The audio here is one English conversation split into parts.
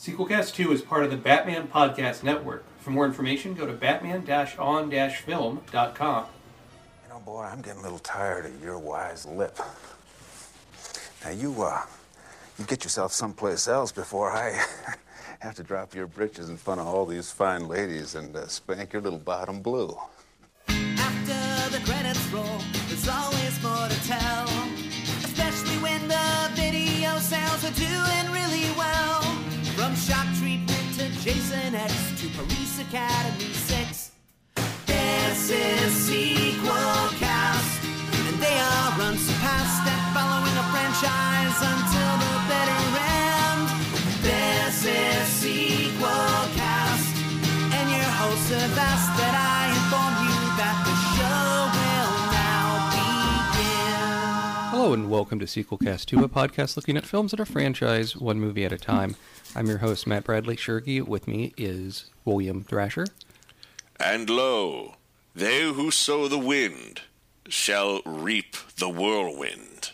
Sequelcast 2 is part of the Batman Podcast Network. For more information, go to batman-on-film.com. You know, boy, I'm getting a little tired of your wise lip. Now, you, uh, you get yourself someplace else before I have to drop your britches in front of all these fine ladies and uh, spank your little bottom blue. After the credits roll, there's always more to tell. Especially when the video sales are doing really well. Shock treatment to Jason X to Police Academy 6. This is Sequel Cast. And they are unsurpassed at following a franchise until the Hello and welcome to Sequelcast 2, a podcast looking at films that are franchise, one movie at a time. I'm your host, Matt Bradley Shergy. With me is William Thrasher. And lo, they who sow the wind shall reap the whirlwind.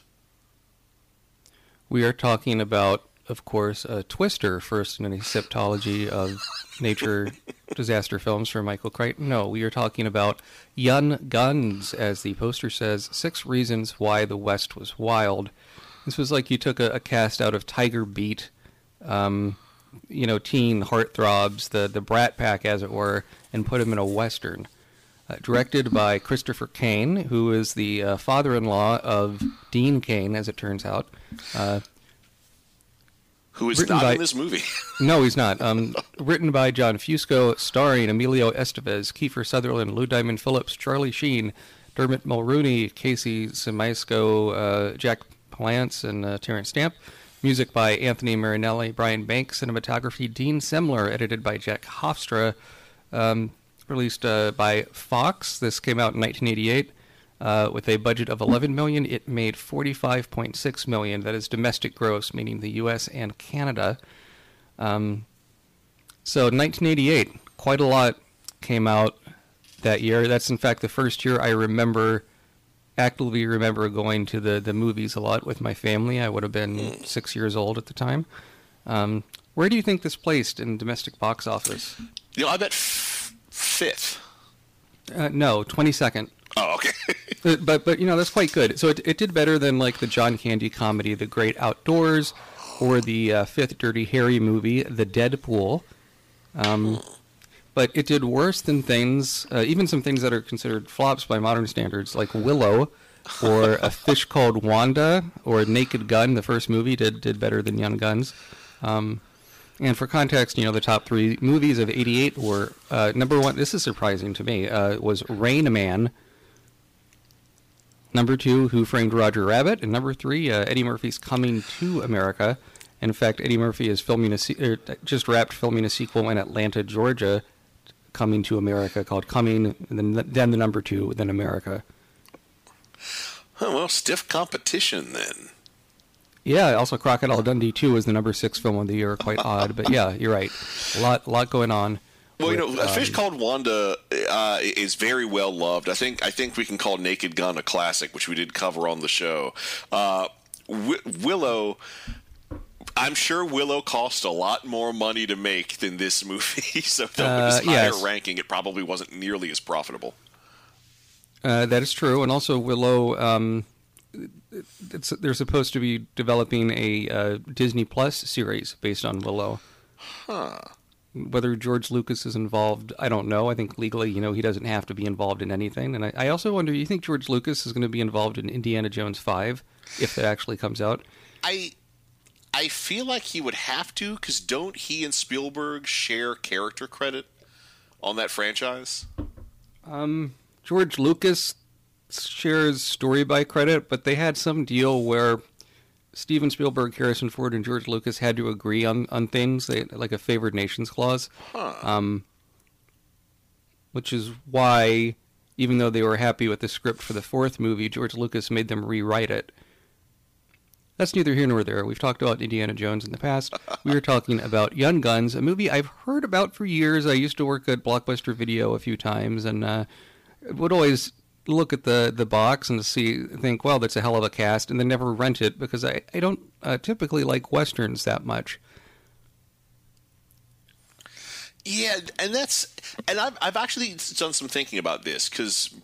We are talking about, of course, uh, Twister, first in a septology of nature disaster films from Michael Crichton. No, we are talking about Young Guns, as the poster says, Six Reasons Why the West Was Wild. This was like you took a, a cast out of Tiger Beat, um, you know, teen heartthrobs, the, the Brat Pack, as it were, and put them in a Western. Uh, directed by Christopher Cain, who is the uh, father-in-law of Dean Cain, as it turns out. Uh, Who is Written not by- in this movie? no, he's not. Um, written by John Fusco, starring Emilio Estevez, Kiefer Sutherland, Lou Diamond Phillips, Charlie Sheen, Dermot Mulroney, Casey Siemaszko, uh, Jack Palance, and uh, Terence Stamp. Music by Anthony Marinelli, Brian Banks. Cinematography Dean Semler, edited by Jack Hofstra. Um, released uh, by Fox. This came out in 1988. Uh, with a budget of 11 million, it made 45.6 million. That is domestic gross, meaning the U.S. and Canada. Um, so 1988, quite a lot came out that year. That's in fact the first year I remember actively remember going to the the movies a lot with my family. I would have been six years old at the time. Um, where do you think this placed in domestic box office? You know, I bet f- fifth. Uh, no, 22nd. Oh, okay. Uh, but but you know that's quite good. So it, it did better than like the John Candy comedy, The Great Outdoors, or the uh, fifth Dirty Harry movie, The Dead Pool. Um, but it did worse than things, uh, even some things that are considered flops by modern standards, like Willow, or A Fish Called Wanda, or Naked Gun. The first movie did did better than Young Guns. Um, and for context, you know the top three movies of '88 were uh, number one. This is surprising to me. Uh, was Rain Man. Number two, Who Framed Roger Rabbit, and number three, uh, Eddie Murphy's Coming to America. In fact, Eddie Murphy is filming a se- er, just wrapped filming a sequel in Atlanta, Georgia, Coming to America, called Coming, then then the number two, then America. Oh, well, stiff competition then. Yeah, also Crocodile Dundee 2 is the number six film of the year. Quite odd, but yeah, you're right. A lot, a lot going on. Well, you know, a fish um, called Wanda uh, is very well loved. I think I think we can call Naked Gun a classic, which we did cover on the show. Uh, Wi- Willow. I'm sure Willow cost a lot more money to make than this movie, so though it was Uh, higher yes. ranking, it probably wasn't nearly as profitable. Uh, that is true, and also Willow. Um, it's, they're supposed to be developing a uh, Disney Plus series based on Willow. Huh. Whether George Lucas is involved, I don't know. I think legally, you know, he doesn't have to be involved in anything. And I, I also wonder, you think George Lucas is going to be involved in Indiana Jones Five, if that actually comes out? I I feel like he would have to because don't he and Spielberg share character credit on that franchise? Um, George Lucas shares story by credit, but they had some deal where Steven Spielberg, Harrison Ford, and George Lucas had to agree on, on things, they, like a favored nations clause. Huh. Um, which is why, even though they were happy with the script for the fourth movie, George Lucas made them rewrite it. That's neither here nor there. We've talked about Indiana Jones in the past. We were talking about Young Guns, a movie I've heard about for years. I used to work at Blockbuster Video a few times, and uh, would always look at the, the box and see think, well, that's a hell of a cast, and then never rent it because I, I don't uh, typically like westerns that much. Yeah, and that's and I've I've actually done some thinking about this because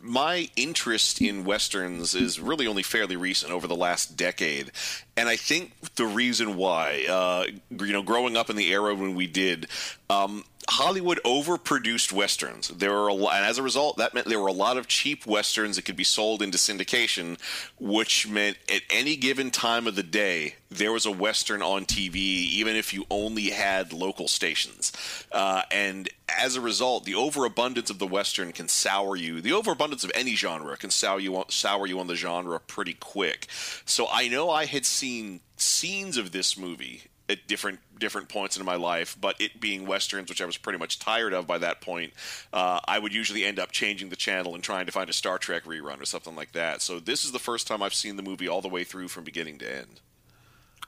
my interest in westerns is really only fairly recent over the last decade, and I think the reason why, uh, you know, growing up in the era when we did. Um, Hollywood overproduced westerns. There were lot, and as a result, that meant there were a lot of cheap westerns that could be sold into syndication, which meant at any given time of the day there was a western on TV, even if you only had local stations. Uh, and as a result, the overabundance of the western can sour you. The overabundance of any genre can sour you sour you on the genre pretty quick. So I know I had seen scenes of this movie at different different points in my life, but it being westerns, which I was pretty much tired of by that point, uh, I would usually end up changing the channel and trying to find a Star Trek rerun or something like that. So this is the first time I've seen the movie all the way through from beginning to end.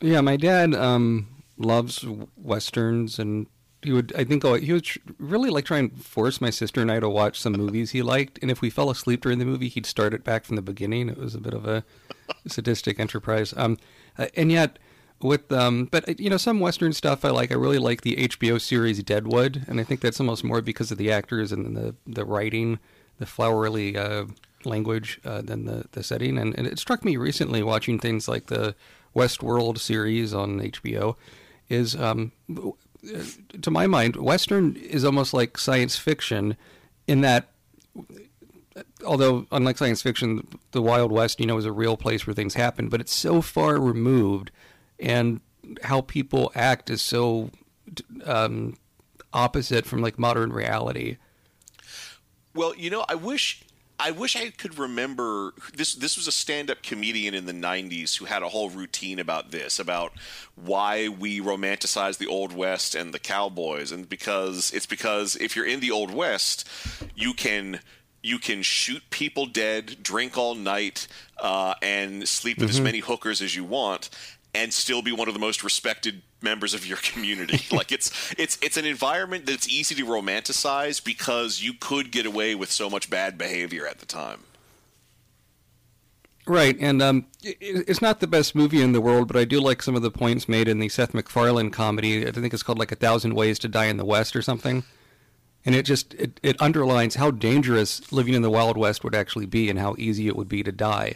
Yeah, my dad um, loves westerns, and he would. I think oh, he would really like try and force my sister and I to watch some movies he liked. And if we fell asleep during the movie, he'd start it back from the beginning. It was a bit of a sadistic enterprise. Um, uh, and yet with um but you know some western stuff i like. I really like the hbo series deadwood and i think that's almost more because of the actors and the the writing the flowery uh, language uh, than the the setting. And, and it struck me recently watching things like the westworld series on hbo is um to my mind western is almost like science fiction in that although unlike science fiction the wild west you know is a real place where things happen but it's so far removed and how people act is so um, opposite from like modern reality. Well, you know, I wish I wish I could remember this. This was a stand-up comedian in the '90s who had a whole routine about this, about why we romanticize the Old West and the cowboys, and because it's because if you're in the Old West, you can you can shoot people dead, drink all night, uh, and sleep with mm-hmm. as many hookers as you want, and still be one of the most respected members of your community. like it's it's it's an environment that's easy to romanticize because you could get away with so much bad behavior at the time. Right, and um, it's not the best movie in the world, but I do like some of the points made in the Seth MacFarlane comedy. I think it's called like A Thousand Ways to Die in the West or something. And it just it, it underlines how dangerous living in the Wild West would actually be and how easy it would be to die.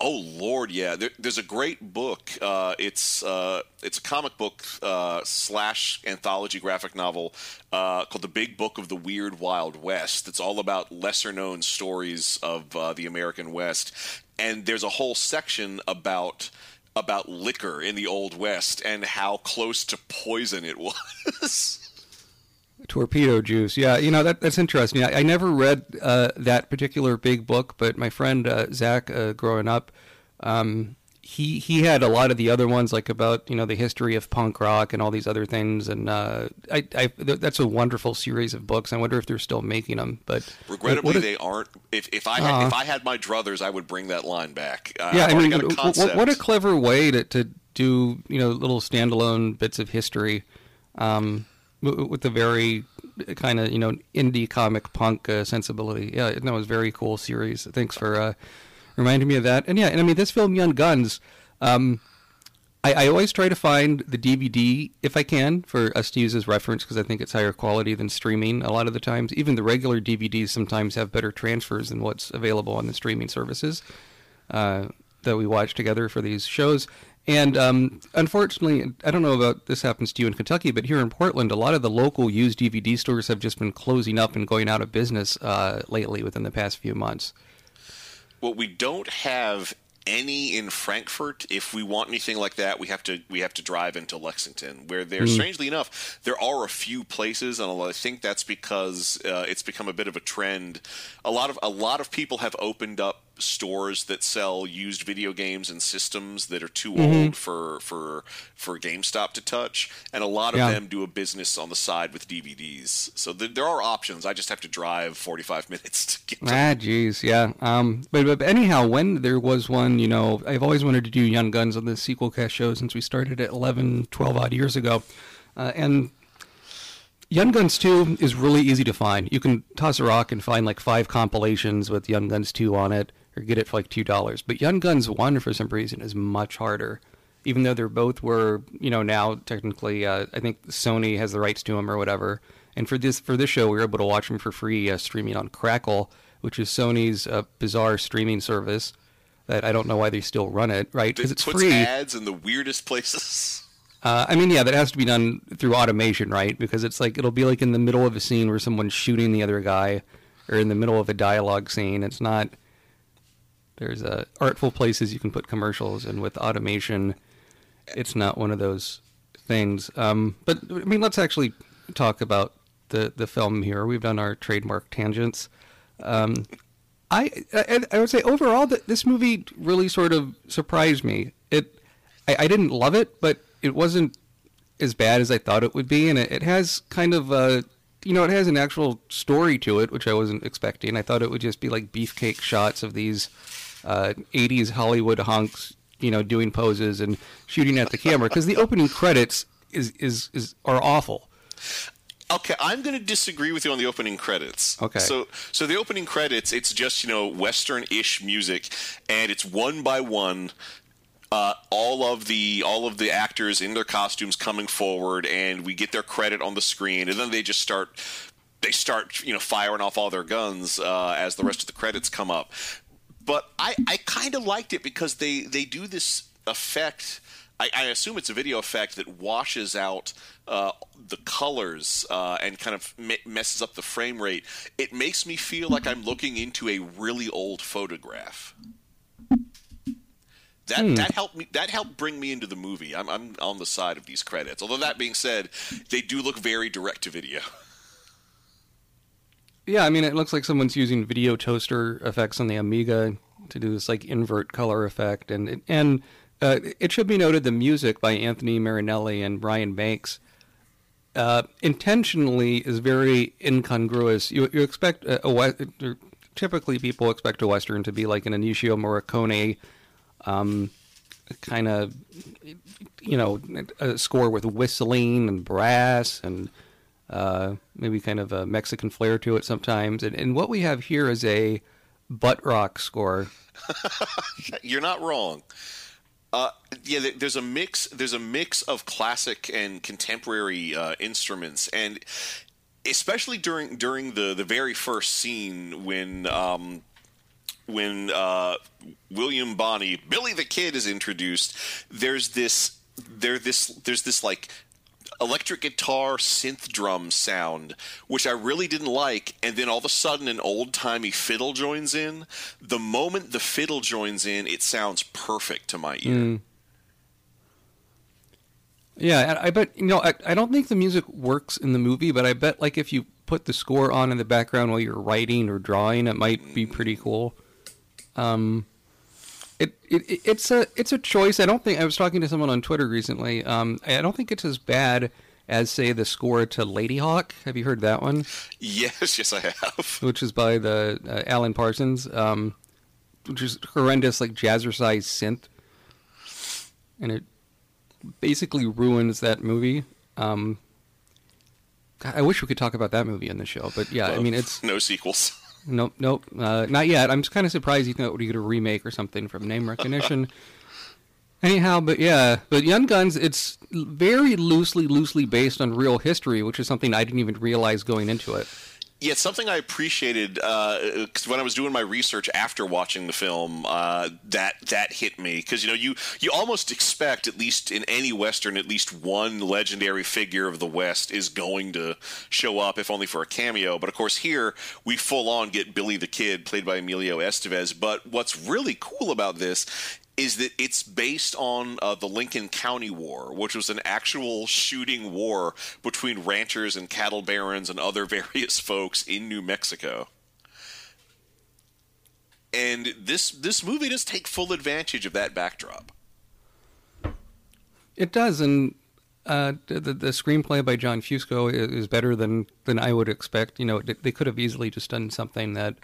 Oh Lord, yeah. There, there's a great book. Uh, it's uh, it's a comic book uh, slash anthology graphic novel uh, called The Big Book of the Weird Wild West. It's all about lesser known stories of uh, the American West, and there's a whole section about about liquor in the Old West and how close to poison it was. Torpedo juice. Yeah, you know that that's interesting. I, I never read uh, that particular big book, but my friend uh, Zach, uh, growing up, um, he he had a lot of the other ones, like about you know the history of punk rock and all these other things. And uh, I, I that's a wonderful series of books. I wonder if they're still making them. But regrettably, what, what they aren't. If if I had, uh, if I had my druthers, I would bring that line back. Uh, yeah, I mean, what, what, a clever way to to do you know little standalone bits of history. Um, with the very kind of you know indie comic punk uh, sensibility. Yeah, that was very cool series. Thanks for uh, reminding me of that. And yeah, and I mean this film, Young Guns. Um, I, I, always try to find the DVD if I can for us to use as reference because I think it's higher quality than streaming a lot of the times. Even the regular DVDs sometimes have better transfers than what's available on the streaming services uh, that we watch together for these shows. And um, unfortunately, I don't know about this happens to you in Kentucky, but here in Portland, a lot of the local used DVD stores have just been closing up and going out of business uh, lately within the past few months. Well, we don't have any in Frankfort. If we want anything like that, we have to we have to drive into Lexington, where there, mm. strangely enough, there are a few places, and I think that's because uh, it's become a bit of a trend. A lot of a lot of people have opened up stores that sell used video games and systems that are too mm-hmm. old for for for GameStop to touch, and a lot of yeah. them do a business on the side with DVDs. So th- there are options. I just have to drive 45 minutes to get. To ah, jeez, yeah. Um, but, but anyhow, when there was one, you know, I've always wanted to do Young Guns on the sequel cast show since we started at 11, 12 odd years ago, uh, and Young Guns 2 is really easy to find. You can toss a rock and find like five compilations with Young Guns 2 on it or get it for like two dollars. But Young Guns One, for some reason, is much harder. even though they're both were you know now technically uh, I think Sony has the rights to them or whatever. And for this for this show, we were able to watch them for free uh, streaming on Crackle, which is Sony's uh, bizarre streaming service that I don't know why they still run it, right? Because It it's puts free. ads in the weirdest places. Uh, I mean, yeah, that has to be done through automation, right? Because it's like it'll be like in the middle of a scene where someone's shooting the other guy, or in the middle of a dialogue scene. It's not. There's uh, artful places you can put commercials, and with automation, it's not one of those things. Um, but I mean, let's actually talk about the the film here. We've done our trademark tangents. Um, I, I I would say overall that this movie really sort of surprised me. It I, I didn't love it, but it wasn't as bad as I thought it would be, and it, it has kind of uh you know it has an actual story to it, which I wasn't expecting. I thought it would just be like beefcake shots of these uh, '80s Hollywood hunks, you know, doing poses and shooting at the camera because the opening credits is is is are awful. Okay, I'm going to disagree with you on the opening credits. Okay. So, so the opening credits, it's just you know western-ish music, and it's one by one. Uh, all of the all of the actors in their costumes coming forward, and we get their credit on the screen, and then they just start they start you know firing off all their guns uh, as the rest of the credits come up. But I, I kind of liked it because they they do this effect. I, I assume it's a video effect that washes out uh, the colors uh, and kind of me- messes up the frame rate. It makes me feel like I'm looking into a really old photograph. That that helped me. That helped bring me into the movie. I'm I'm on the side of these credits. Although that being said, they do look very direct to video. Yeah, I mean, it looks like someone's using video toaster effects on the Amiga to do this like invert color effect, and and uh, it should be noted the music by Anthony Marinelli and Brian Banks uh, intentionally is very incongruous. You you expect a, a typically people expect a western to be like an Ennio Morricone. Um, kind of, you know, a score with whistling and brass and uh, maybe kind of a Mexican flair to it sometimes. And, and what we have here is a butt rock score. You're not wrong. Uh, yeah, there's a mix. There's a mix of classic and contemporary uh, instruments, and especially during during the the very first scene when um, when uh, William Bonney, Billy the Kid, is introduced. There's this there this there's this like electric guitar synth drum sound, which I really didn't like, and then all of a sudden an old timey fiddle joins in. The moment the fiddle joins in, it sounds perfect to my ear. Yeah, and I bet you know I, I don't think the music works in the movie, but I bet like if you put the score on in the background while you're writing or drawing, it might be pretty cool. Um, it, it it- it's a it's a choice. I don't think I was talking to someone on Twitter recently. Um, I don't think it's as bad as say the score to Ladyhawke. Have you heard that one? Yes, yes, I have. which is by the uh, Alan Parsons, um, which is horrendous, like jazzercise synth, and it basically ruins that movie. Um, I wish we could talk about that movie on the show, but yeah, I mean it's no sequels. Nope, nope, uh, not yet. I'm kind of surprised you thought we get a remake or something from name recognition. Anyhow, but yeah, but Young Guns, it's very loosely, loosely based on real history, which is something I didn't even realize going into it. Yeah, something I appreciated because when I was doing my research after watching the film, uh, that that hit me because you know you you almost expect at least in any western at least one legendary figure of the West is going to show up if only for a cameo. But of course here we full on get Billy the Kid played by Emilio Estevez. But what's really cool about this is that it's based on uh, the Lincoln County War, which was an actual shooting war between ranchers and cattle barons and other various folks in New Mexico. And this this movie does take full advantage of that backdrop. It does, and uh, the, the screenplay by John Fusco is, better than, than I would expect. You know, they could have easily just done something that.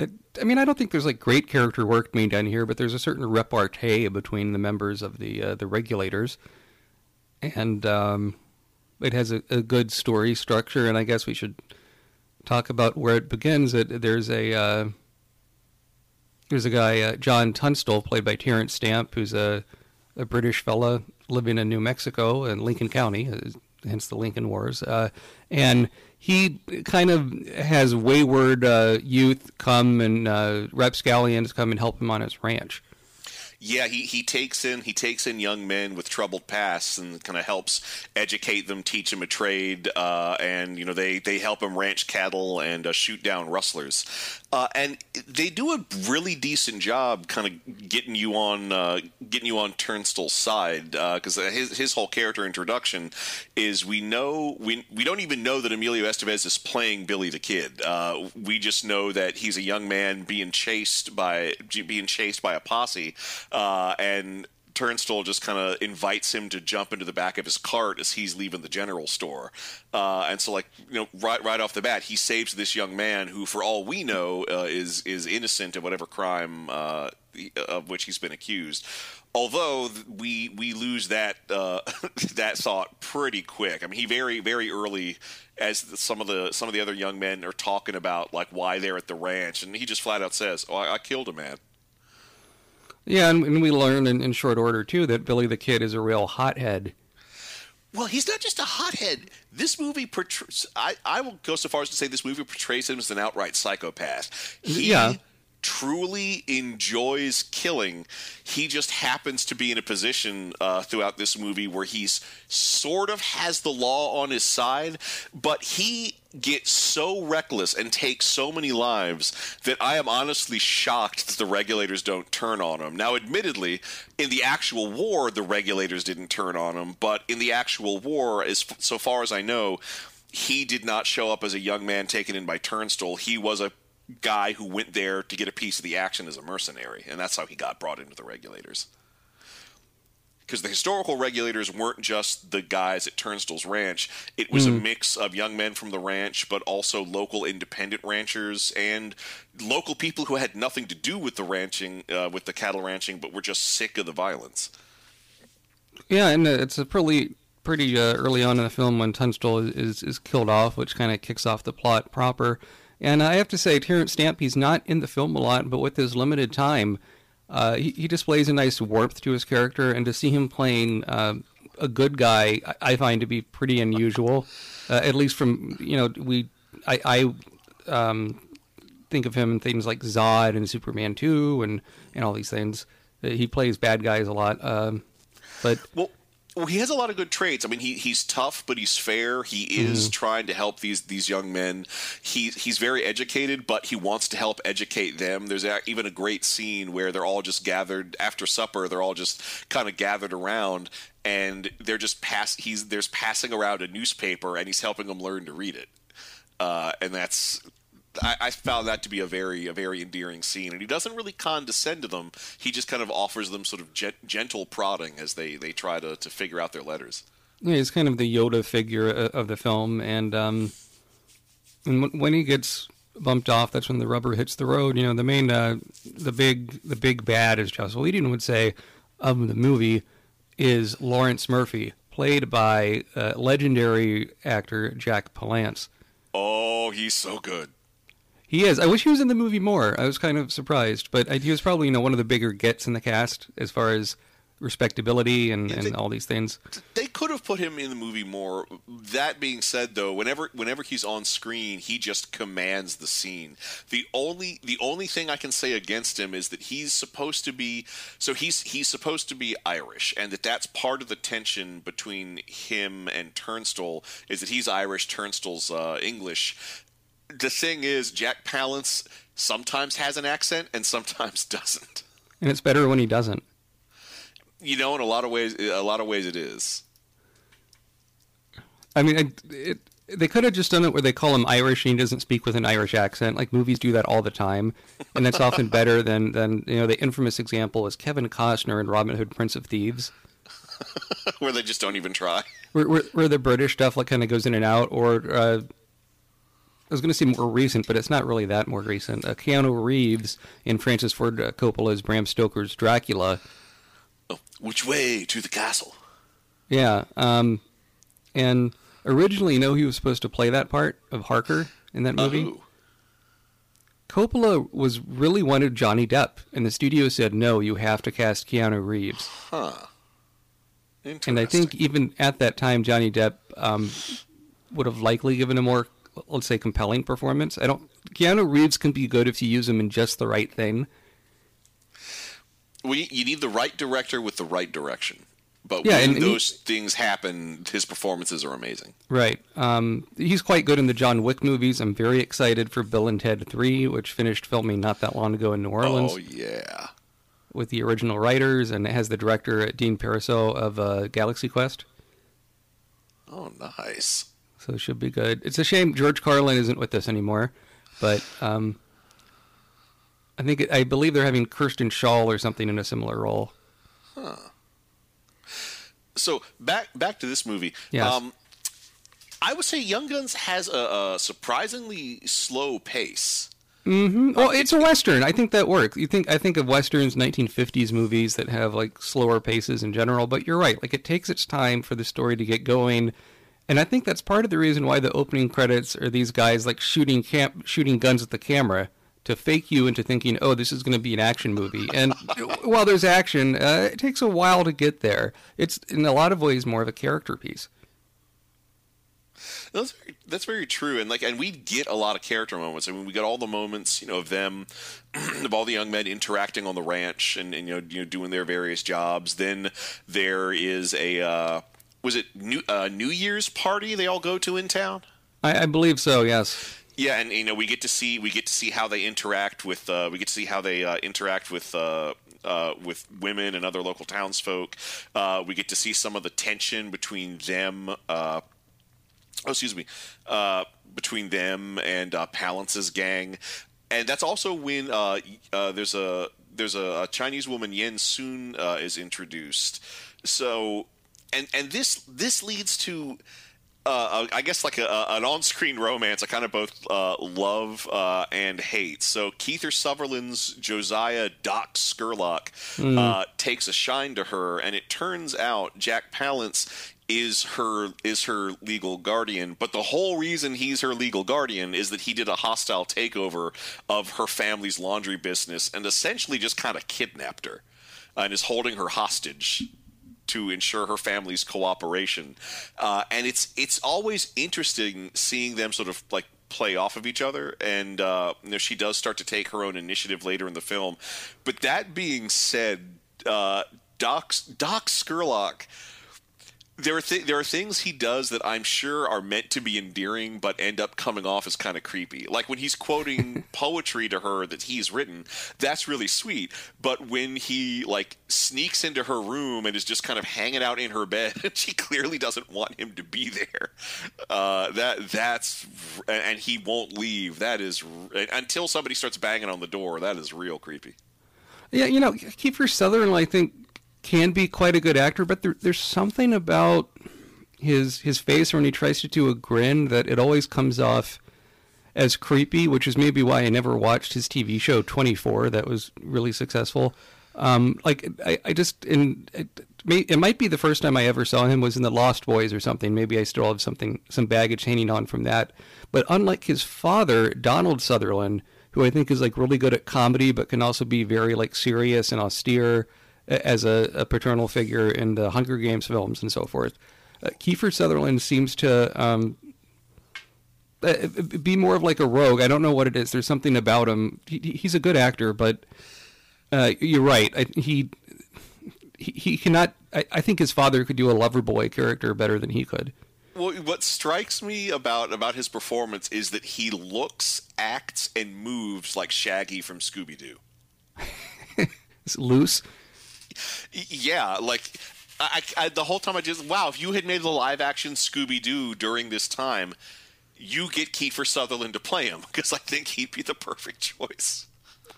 I mean, I don't think there's like great character work being done here, but there's a certain repartee between the members of the uh, the regulators, and um, it has a, a good story structure. And I guess we should talk about where it begins. It, there's a uh, there's a guy, uh, John Tunstall, played by Terence Stamp, who's a a British fella living in New Mexico in Lincoln County, hence the Lincoln Wars, uh, and he kind of has wayward uh, youth come and uh, come and help him on his ranch. Yeah, he, he takes in he takes in young men with troubled pasts and kind of helps educate them, teach them a trade, uh, and you know they, they help him ranch cattle and uh, shoot down rustlers, uh, and they do a really decent job, kind of getting you on uh, getting you on Turnstul's side because uh, his his whole character introduction is we know we we don't even know that Emilio Estevez is playing Billy the Kid. Uh, we just know that he's a young man being chased by being chased by a posse uh, and Turnstule just kind of invites him to jump into the back of his cart as he's leaving the general store. Uh, and so, like you know, right right off the bat, he saves this young man who, for all we know, uh, is is innocent of whatever crime uh, of which he's been accused. Although we we lose that uh, that thought pretty quick. I mean, he very very early, as some of the some of the other young men are talking about like why they're at the ranch, and he just flat out says, "Oh, I, I killed a man." Yeah, and, and we learn in, in short order too that Billy the Kid is a real hothead. Well, he's not just a hothead. This movie portrays. I, I will go so far as to say this movie portrays him as an outright psychopath. He Yeah. Truly enjoys killing. He just happens to be in a position uh, throughout this movie where he's sort of has the law on his side, but he gets so reckless and takes so many lives that I am honestly shocked that the regulators don't turn on him. Now, admittedly, in the actual war, the regulators didn't turn on him, but in the actual war, as so far as I know, he did not show up as a young man taken in by Turnstile. He was a guy who went there to get a piece of the action as a mercenary, and that's how he got brought into the regulators. Because the historical regulators weren't just the guys at Turnstile's ranch; it was a mix of young men from the ranch, but also local independent ranchers and local people who had nothing to do with the ranching, uh, with the cattle ranching, but were just sick of the violence. Yeah, and uh, it's a pretty pretty uh, early on in the film when Tunstall is, is, is killed off, which kind of kicks off the plot proper. And I have to say, Terence Stamp, he's not in the film a lot, but with his limited time, uh, he, he displays a nice warmth to his character, and to see him playing uh, a good guy, I, I find to be pretty unusual. Uh, at least from you know, we I, I um, think of him in things like Zod and Superman Two, and and all these things. Uh, He plays bad guys a lot, um, but Well, well, he has a lot of good traits. I mean, he, he's tough, but he's fair. He is trying to help these these young men. He he's very educated, but he wants to help educate them. There's a, even a great scene where they're all just gathered after supper. They're all just kind of gathered around, and they're just pass. He's there's passing around a newspaper, and he's helping them learn to read it. Uh, and that's I, I found that to be a very a very endearing scene, and he doesn't really condescend to them. He just kind of offers them sort of gent- gentle prodding as they they try to to figure out their letters. Yeah, he's kind of the Yoda figure uh, of the film, and um, and when- when he gets bumped off, that's when the rubber hits the road. You know, the main, uh, the big, the big bad, as Joss Whedon would say, of the movie is Lawrence Murphy, played by uh, legendary actor Jack Palance. Oh, he's so good. He is. I wish he was in the movie more. I was kind of surprised, but I, he was probably you know one of the bigger gets in the cast as far as respectability and, Yeah, and all these things. They could have put him in the movie more. That being said, though, whenever whenever he's on screen, he just commands the scene. The only the only thing I can say against him is that he's supposed to be so he's he's supposed to be Irish, and that that's part of the tension between him and Turnstile is that he's Irish, Turnstile's uh, English. The thing is, Jack Palance sometimes has an accent and sometimes doesn't. And it's better when he doesn't. You know, in a lot of ways, a lot of ways it is. I mean, it, it, they could have just done it where they call him Irish and he doesn't speak with an Irish accent. Like movies do that all the time, and that's often better than than you know. The infamous example is Kevin Costner in Robin Hood, Prince of Thieves, Where they just don't even try. where where, where the British stuff like kind of goes in and out. Or uh, I was going to say more recent, but it's not really that more recent. Uh, Keanu Reeves in Francis Ford uh, Coppola's Bram Stoker's Dracula. Oh, which way to the castle? Yeah, um, and originally, you know, he was supposed to play that part of Harker in that movie. Oh, Coppola was really wanted Johnny Depp, and the studio said, "No, you have to cast Keanu Reeves." huh. And I think even at that time, Johnny Depp um, would have likely given a more, let's say, compelling performance. I don't. Keanu Reeves can be good if you use him in just the right thing. Well, you need the right director with the right direction. But Yeah, when and- and he- those things happen, his performances are amazing. Right. Um, he's quite good in the John Wick movies. I'm very excited for Bill and Ted 3, which finished filming not that long ago in New Orleans Oh yeah. with the original writers, and it has the director Dean Parisot of uh, Galaxy Quest. Oh nice. So it should be good. It's a shame George Carlin isn't with us anymore, but um, I think I believe they're having Kristen Schaal or something in a similar role. Huh. So back back to this movie. Yes. Um, I would say Young Guns has a, a surprisingly slow pace. Mm-hmm. Well, it's a western. I think that works. You think I think of westerns, 1950s movies that have like slower paces in general. But you're right. Like it takes its time for the story to get going, and I think that's part of the reason why the opening credits are these guys like shooting camp, shooting guns at the camera to fake you into thinking, oh, this is going to be an action movie. And while there's action, uh, it takes a while to get there. It's in a lot of ways more of a character piece. That's very, that's very true, and like, and we get a lot of character moments. I mean, we get all the moments, you know, of them, of all the young men interacting on the ranch and, and you know, you know, doing their various jobs. Then there is a, uh, was it New uh, New Year's party they all go to in town? I, I believe so. Yes. Yeah, and you know, we get to see we get to see how they interact with, uh, we get to see how they uh, interact with. Uh, uh, with women and other local townsfolk, uh, we get to see some of the tension between them uh, oh, excuse me, uh, between them and uh, Palance's gang, and that's also when uh, uh, there's a there's a, a Chinese woman Yen Sun uh, is introduced. So, and and this this leads to. Uh, I guess like a, an on-screen romance. I kind of both uh, love uh, and hate. So Kiefer Sutherland's Josiah Doc Scurlock uh, takes a shine to her, and it turns out Jack Palance is her is her legal guardian. But the whole reason he's her legal guardian is that he did a hostile takeover of her family's laundry business and essentially just kind of kidnapped her and is holding her hostage to ensure her family's cooperation. Uh, and it's it's always interesting seeing them sort of like play off of each other. And uh, you know, she does start to take her own initiative later in the film. But that being said, uh, Doc Doc Scurlock. There are th- there are things he does that I'm sure are meant to be endearing, but end up coming off as kind of creepy. Like when he's quoting poetry to her that he's written, that's really sweet. But when he like sneaks into her room and is just kind of hanging out in her bed, and she clearly doesn't want him to be there, uh, that that's and he won't leave. That is until somebody starts banging on the door. That is real creepy. Yeah, you know, Kiefer Sutherland, I think, can be quite a good actor, but there, there's something about his his face when he tries to do a grin that it always comes off as creepy, which is maybe why I never watched his TV show 24. That was really successful. Um, like I, I just in it, may, it might be the first time I ever saw him was in the Lost Boys or something. Maybe I still have something some baggage hanging on from that. But unlike his father, Donald Sutherland, who I think is like really good at comedy, but can also be very like serious and austere as a, a paternal figure in the Hunger Games films and so forth. Uh, Kiefer Sutherland seems to um, uh, be more of like a rogue. I don't know what it is. There's something about him. He, he's a good actor, but uh, you're right. I, he, he he cannot. I, I think his father could do a lover boy character better than he could. Well, what strikes me about about his performance is that he looks, acts, and moves like Shaggy from Scooby Doo. Loose. Yeah, like I, I, the whole time I just wow. If you had made the live action Scooby Doo during this time, you get Kiefer Sutherland to play him because I think he'd be the perfect choice.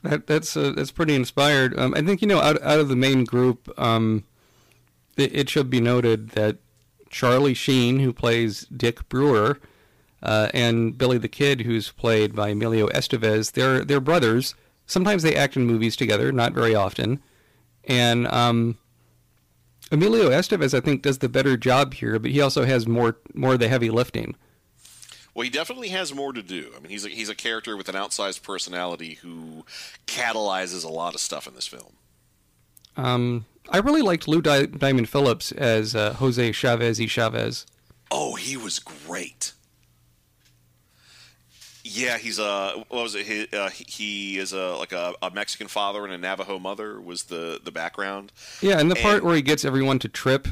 That that's uh, that's pretty inspired. Um, I think you know out out of the main group, um, it, it should be noted that Charlie Sheen, who plays Dick Brewer, uh, and Billy the Kid, who's played by Emilio Estevez, they're they're brothers. Sometimes they act in movies together, not very often. And um, Emilio Estevez, I think, does the better job here, but he also has more more of the heavy lifting. Well, he definitely has more to do. I mean, he's a, he's a character with an outsized personality who catalyzes a lot of stuff in this film. Um, I really liked Lou Di- Diamond Phillips as uh, Jose Chavez y Chavez. Oh, he was great. Yeah, he's a what was it? He, uh, he is a like a, a Mexican father and a Navajo mother was the the background. Yeah, and the part where he gets everyone to trip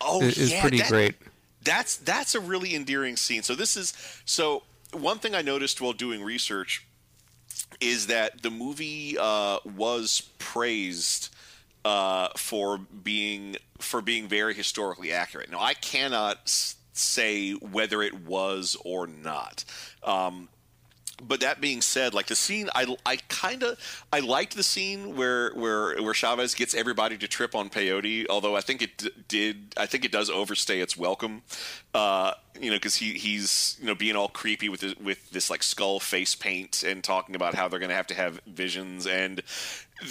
Oh, i- is yeah, pretty that- great. That's that's a really endearing scene. So this is so one thing I noticed while doing research is that the movie uh, was praised uh, for being for being very historically accurate. Now I cannot s- say whether it was or not. Um, but that being said, like the scene, I, I kind of I liked the scene where where where Chavez gets everybody to trip on peyote. Although I think it d- did, I think it does overstay its welcome. Uh, you know, because he he's you know being all creepy with his, with this like skull face paint and talking about how they're going to have to have visions and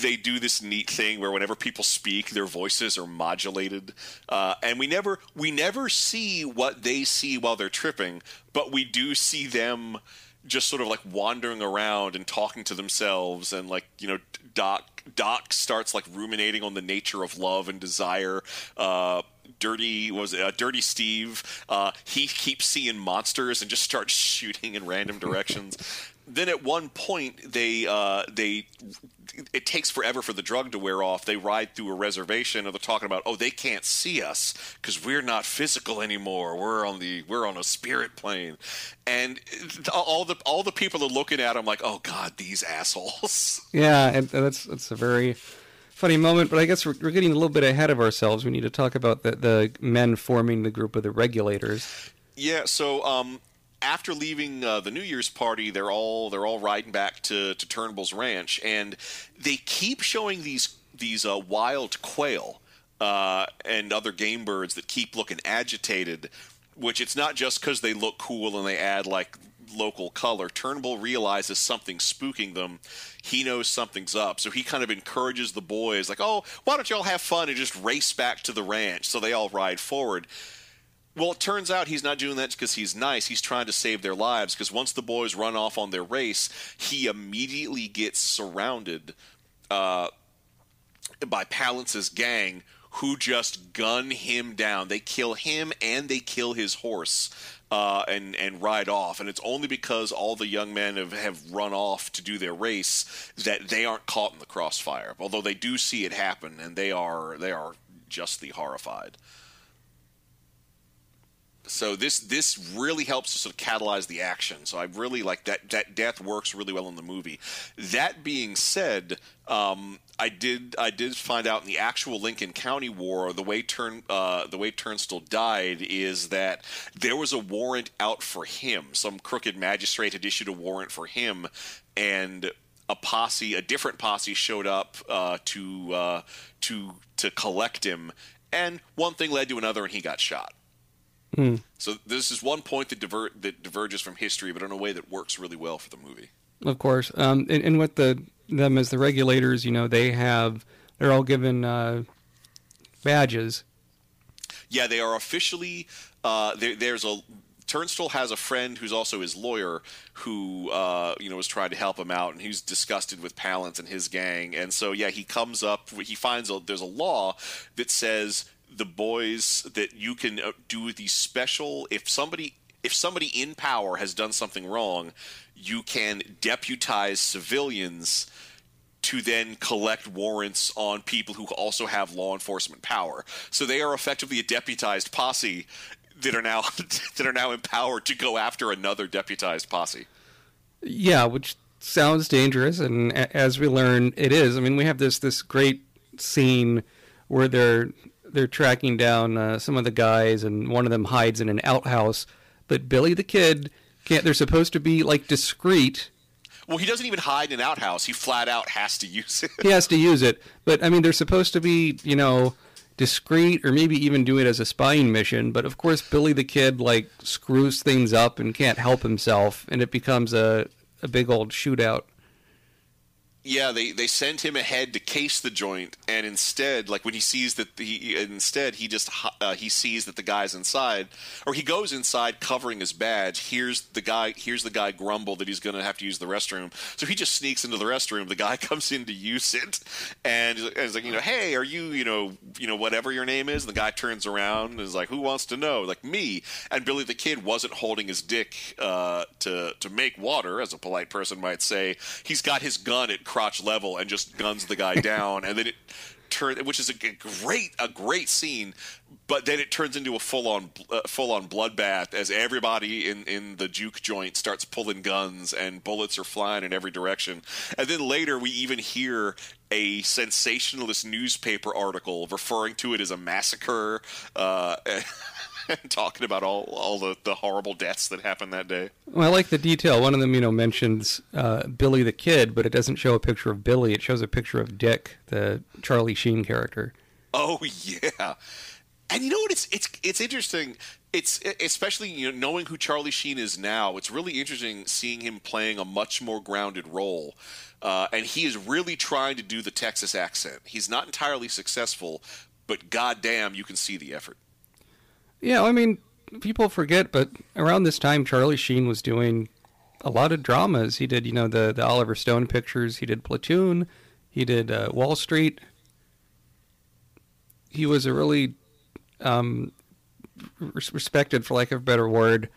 they do this neat thing where whenever people speak their voices are modulated uh, and we never we never see what they see while they're tripping but we do see them just sort of like wandering around and talking to themselves and like you know doc doc starts like ruminating on the nature of love and desire. Uh dirty was it? Uh, dirty steve. Uh he keeps seeing monsters and just starts shooting in random directions then at one point they uh they it takes forever for the drug to wear off. They ride through a reservation, and they're talking about, oh, they can't see us because we're not physical anymore. We're on the we're on a spirit plane, and all the all the people are looking at them like, oh God, these assholes. Yeah, and that's that's a very funny moment. But I guess we're, we're getting a little bit ahead of ourselves. We need to talk about the the men forming the group of the regulators. Yeah. So um, after leaving uh, the New Year's party, they're all they're all riding back to to Turnbull's ranch, and they keep showing these these uh, wild quail uh, and other game birds that keep looking agitated. Which it's not just because they look cool and they add like local color. Turnbull realizes something's spooking them. He knows something's up, so he kind of encourages the boys, like, "Oh, why don't y'all have fun and just race back to the ranch?" So they all ride forward. Well, it turns out he's not doing that because he's nice. He's trying to save their lives because once the boys run off on their race, he immediately gets surrounded uh, by Palance's gang who just gun him down. They kill him and they kill his horse uh, and and ride off. And it's only because all the young men have, have run off to do their race that they aren't caught in the crossfire. Although they do see it happen and they are they are justly horrified so this this really helps to sort of catalyze the action. So I really like that that death works really well in the movie. That being said, um, I did I did find out in the actual Lincoln County War the way Turn uh, the way Turnstile died is that there was a warrant out for him. Some crooked magistrate had issued a warrant for him, and a posse, a different posse, showed up uh, to uh, to to collect him. And one thing led to another, and he got shot. So this is one point that diver- that diverges from history, but in a way that works really well for the movie. Of course, um, and, and with the them as the regulators, you know, they have they're all given uh, badges. Yeah, they are officially. Uh, there, there's a Turnstile has a friend who's also his lawyer who uh, you know was trying to help him out, and he's disgusted with Palance and his gang. And so yeah, he comes up. He finds a, there's a law that says the boys that you can uh, do the special if somebody if somebody in power has done something wrong, you can deputize civilians to then collect warrants on people who also have law enforcement power. So they are effectively a deputized posse that are now that are now empowered to go after another deputized posse. Yeah, which sounds dangerous, and as we learn, it is. I mean, we have this this great scene where they're they're tracking down uh, some of the guys, and one of them hides in an outhouse. But Billy the Kid can't. They're supposed to be like discreet. Well, he doesn't even hide in an outhouse. He flat out has to use it. He has to use it, but I mean, they're supposed to be, you know, discreet, or maybe even do it as a spying mission. But of course, Billy the Kid like screws things up and can't help himself, and it becomes a a big old shootout. Yeah, they, they send him ahead to case the joint, and instead, like when he sees that he instead he just uh, he sees that the guy's inside, or he goes inside covering his badge. Here's the guy. Here's the guy grumble that he's going to have to use the restroom. So he just sneaks into the restroom. The guy comes in to use it, and he's like, you know, hey, are you, you know, you know, whatever your name is? And the guy turns around and is like, who wants to know? Like me. And Billy the Kid wasn't holding his dick uh, to to make water, as a polite person might say. He's got his gun at crotch level and just guns the guy down, and then it turns, which is a great a great scene. But then it turns into a full on uh, full on bloodbath as everybody in in the juke joint starts pulling guns and bullets are flying in every direction. And then later we even hear a sensationalist newspaper article referring to it as a massacre. Uh, talking about all all the, the horrible deaths that happened that day. Well, I like the detail. One of them, you know, mentions uh, Billy the Kid, but it doesn't show a picture of Billy. It shows a picture of Dick, the Charlie Sheen character. Oh yeah, and you know what? It's it's it's interesting. It's especially you know knowing who Charlie Sheen is now. It's really interesting seeing him playing a much more grounded role. Uh, and he is really trying to do the Texas accent. He's not entirely successful, but goddamn, you can see the effort. Yeah, I mean, people forget, but around this time, Charlie Sheen was doing a lot of dramas. He did, you know, the the Oliver Stone pictures. He did Platoon. He did uh, Wall Street. He was a really um, respected, for lack of a better word,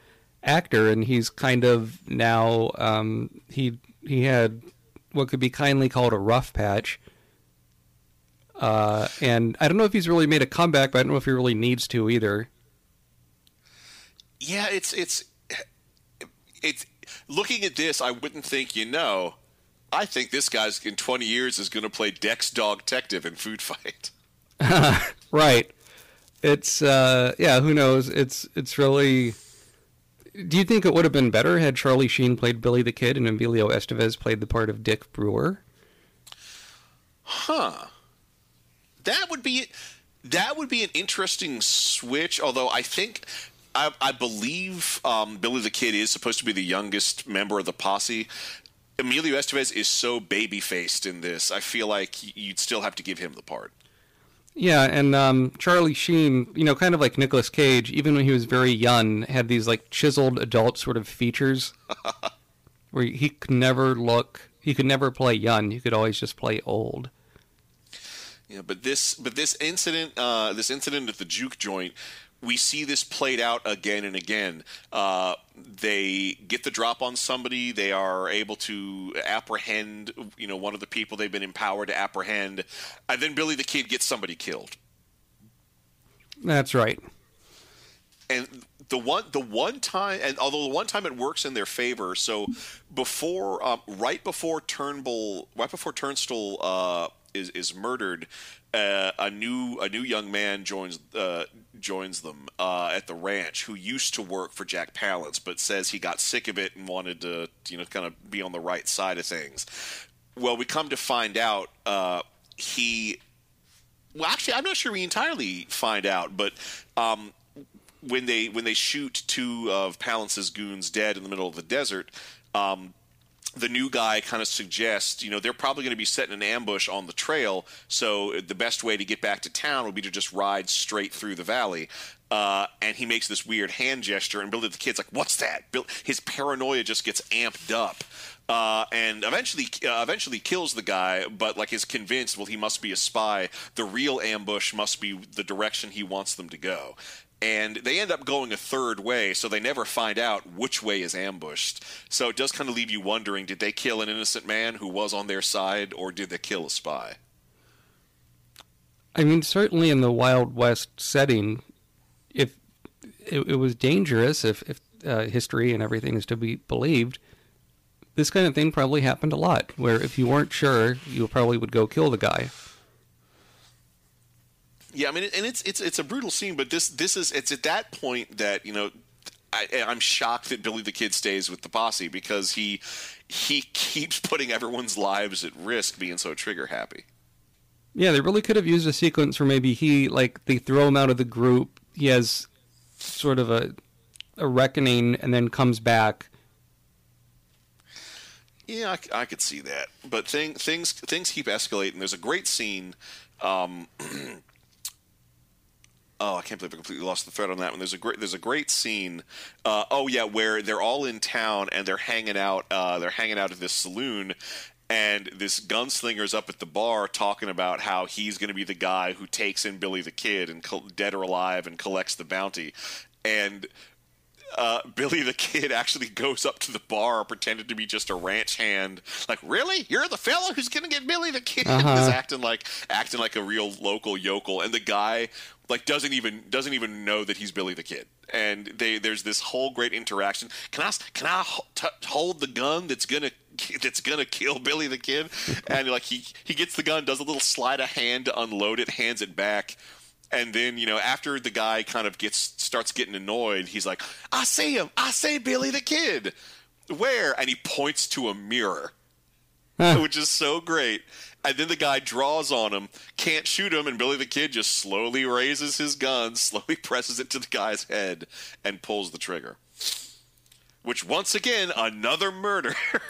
actor, and he's kind of now um, he he had what could be kindly called a rough patch. Uh, and I don't know if he's really made a comeback, but I don't know if he really needs to either yeah, it's it's it's looking at this. I wouldn't think you know. I think this guy's in 20 years is going to play Dex Dog Detective in Food Fight. right. It's uh, yeah. Who knows? It's it's really. Do you think it would have been better had Charlie Sheen played Billy the Kid and Emilio Estevez played the part of Dick Brewer? Huh. That would be that would be an interesting switch. Although I think I, I believe um, Billy the Kid is supposed to be the youngest member of the posse. Emilio Estevez is so baby faced in this. I feel like you'd still have to give him the part. Yeah, and um, Charlie Sheen, you know, kind of like Nicolas Cage, even when he was very young, had these like chiseled adult sort of features where he could never look, he could never play young. He could always just play old. Yeah, but this, but this incident, uh, this incident at the juke joint we see this played out again and again. Uh, they get the drop on somebody. They are able to apprehend, you know, one of the people they've been empowered to apprehend, and then Billy the Kid gets somebody killed. That's right. And the one, the one time, and although the one time it works in their favor, so before, um, right before Turnbull, right before Tunstall uh, is is murdered, uh, a new a new young man joins uh, joins them uh, at the ranch who used to work for Jack Palance, but says he got sick of it and wanted to you know kind of be on the right side of things. Well, we come to find out uh, he. Well, actually, I'm not sure we entirely find out, but um, when they when they shoot two of Palance's goons dead in the middle of the desert. Um, the new guy kind of suggests, you know, they're probably going to be setting an ambush on the trail. So the best way to get back to town would be to just ride straight through the valley. Uh, and he makes this weird hand gesture, and Billy the kid's like, "What's that?" Bill, his paranoia just gets amped up, uh, and eventually, uh, eventually kills the guy. But like is convinced, well, he must be a spy. The real ambush must be the direction he wants them to go and they end up going a third way, so they never find out which way is ambushed. So it does kind of leave you wondering: did they kill an innocent man who was on their side, or did they kill a spy? I mean, certainly in the Wild West setting, if it, it was dangerous, if, if uh, history and everything is to be believed, this kind of thing probably happened a lot. Where if you weren't sure, you probably would go kill the guy. Yeah, I mean, and it's it's it's a brutal scene, but this this is it's at that point that you know I, am shocked that Billy the Kid stays with the posse because he he keeps putting everyone's lives at risk, being so trigger happy. Yeah, they really could have used a sequence where maybe he like they throw him out of the group. He has sort of a a reckoning, and then comes back. Yeah, I, I could see that, but thing, things things keep escalating. There's a great scene. Um, oh, I can't believe I completely lost the thread on that one. There's a great there's a great scene. Uh, oh yeah, where they're all in town and they're hanging out. Uh, they're hanging out at this saloon, and this gunslinger's up at the bar talking about how he's going to be the guy who takes in Billy the Kid and dead or alive and collects the bounty. And uh, Billy the Kid actually goes up to the bar pretending to be just a ranch hand. Like, really? You're the fellow who's gonna get Billy the Kid? Uh-huh. Is acting like acting like a real local yokel, and the guy like doesn't even doesn't even know that he's Billy the Kid. And they there's this whole great interaction. Can I can I hold the gun that's gonna that's gonna kill Billy the Kid? and like he he gets the gun, does a little sleight of hand to unload it, hands it back and then you know after the guy kind of gets starts getting annoyed he's like i see him. I see billy the kid. Where? And he points to a mirror which is so great. And then the guy draws on him can't shoot him and billy the kid just slowly raises his gun slowly presses it to the guy's head and pulls the trigger. Which once again another murder.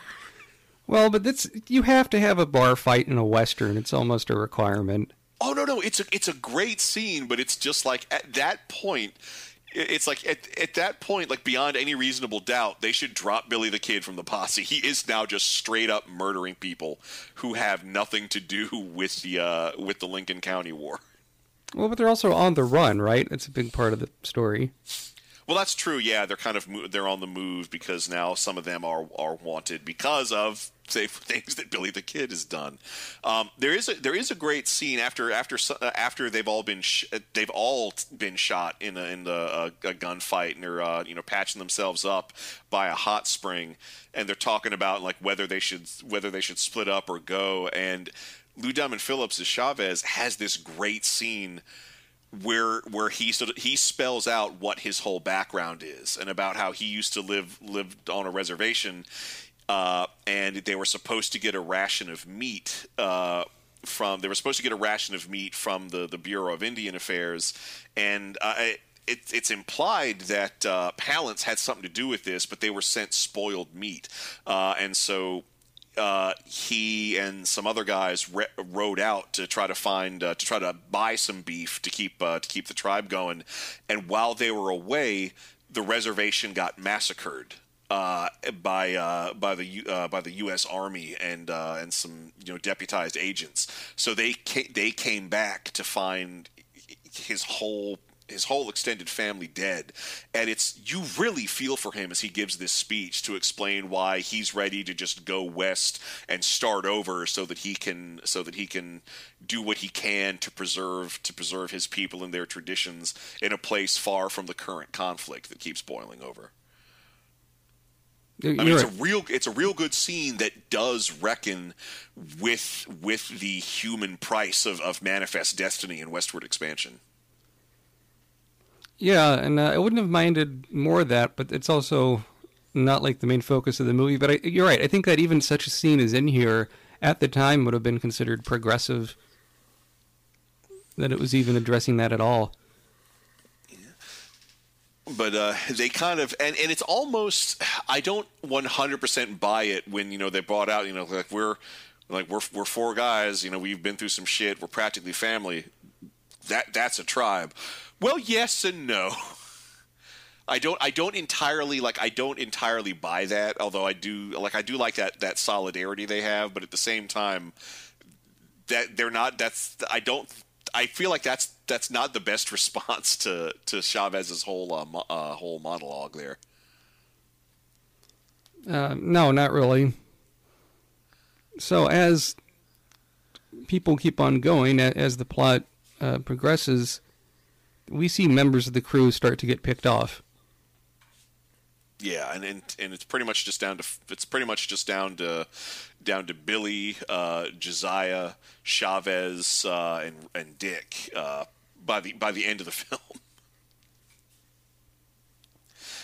Well, but that's you have to have a bar fight in a western. It's almost a requirement. Oh no, no, it's a it's a great scene, but it's just like at that point, it's like at at that point, like beyond any reasonable doubt, they should drop Billy the Kid from the posse. He is now just straight up murdering people who have nothing to do with the uh, with the Lincoln County War. Well, but they're also on the run, right? It's a big part of the story. Well, that's true. Yeah, they're kind of they're on the move because now some of them are are wanted because of say things that Billy the Kid has done. Um, there is a there is a great scene after after uh, after they've all been sh- uh, they've all been shot in a, in the, uh, a gunfight and they're uh, you know patching themselves up by a hot spring and they're talking about like whether they should whether they should split up or go and Lou Diamond Phillips as Chavez has this great scene where where he sort of, he spells out what his whole background is and about how he used to live lived on a reservation uh, and they were supposed to get a ration of meat uh, from they were supposed to get a ration of meat from the the Bureau of Indian Affairs. And uh, it, it's implied that uh, Palance had something to do with this, but they were sent spoiled meat, uh, and so uh, he and some other guys re- rode out to try to find uh, to try to buy some beef to keep uh, to keep the tribe going. And while they were away, the reservation got massacred uh, by uh, by the uh, by the U.S. Army and uh, and some you know deputized agents. So they ca- they came back to find his whole his whole extended family dead and it's you really feel for him as he gives this speech to explain why he's ready to just go west and start over so that he can so that he can do what he can to preserve to preserve his people and their traditions in a place far from the current conflict that keeps boiling over I mean, it's right. a real it's a real good scene that does reckon with with the human price of, of manifest destiny and westward expansion. Yeah, and uh, I wouldn't have minded more of that, but it's also not like the main focus of the movie. But I, you're right. I think that even such a scene as in here at the time would have been considered progressive. That it was even addressing that at all. But uh, they kind of and, and it's almost I don't 100% buy it when you know they brought out you know like we're like we're we're four guys you know we've been through some shit we're practically family. That that's a tribe. Well yes and no. I don't I don't entirely like I don't entirely buy that although I do like I do like that that solidarity they have but at the same time that they're not that's I don't I feel like that's that's not the best response to to Chavez's whole uh, mo- uh, whole monologue there. Uh, no, not really. So as people keep on going, as the plot uh, progresses, we see members of the crew start to get picked off. Yeah, and, and and it's pretty much just down to it's pretty much just down to down to Billy, uh, Josiah, Chavez, uh, and and Dick uh, by the by the end of the film.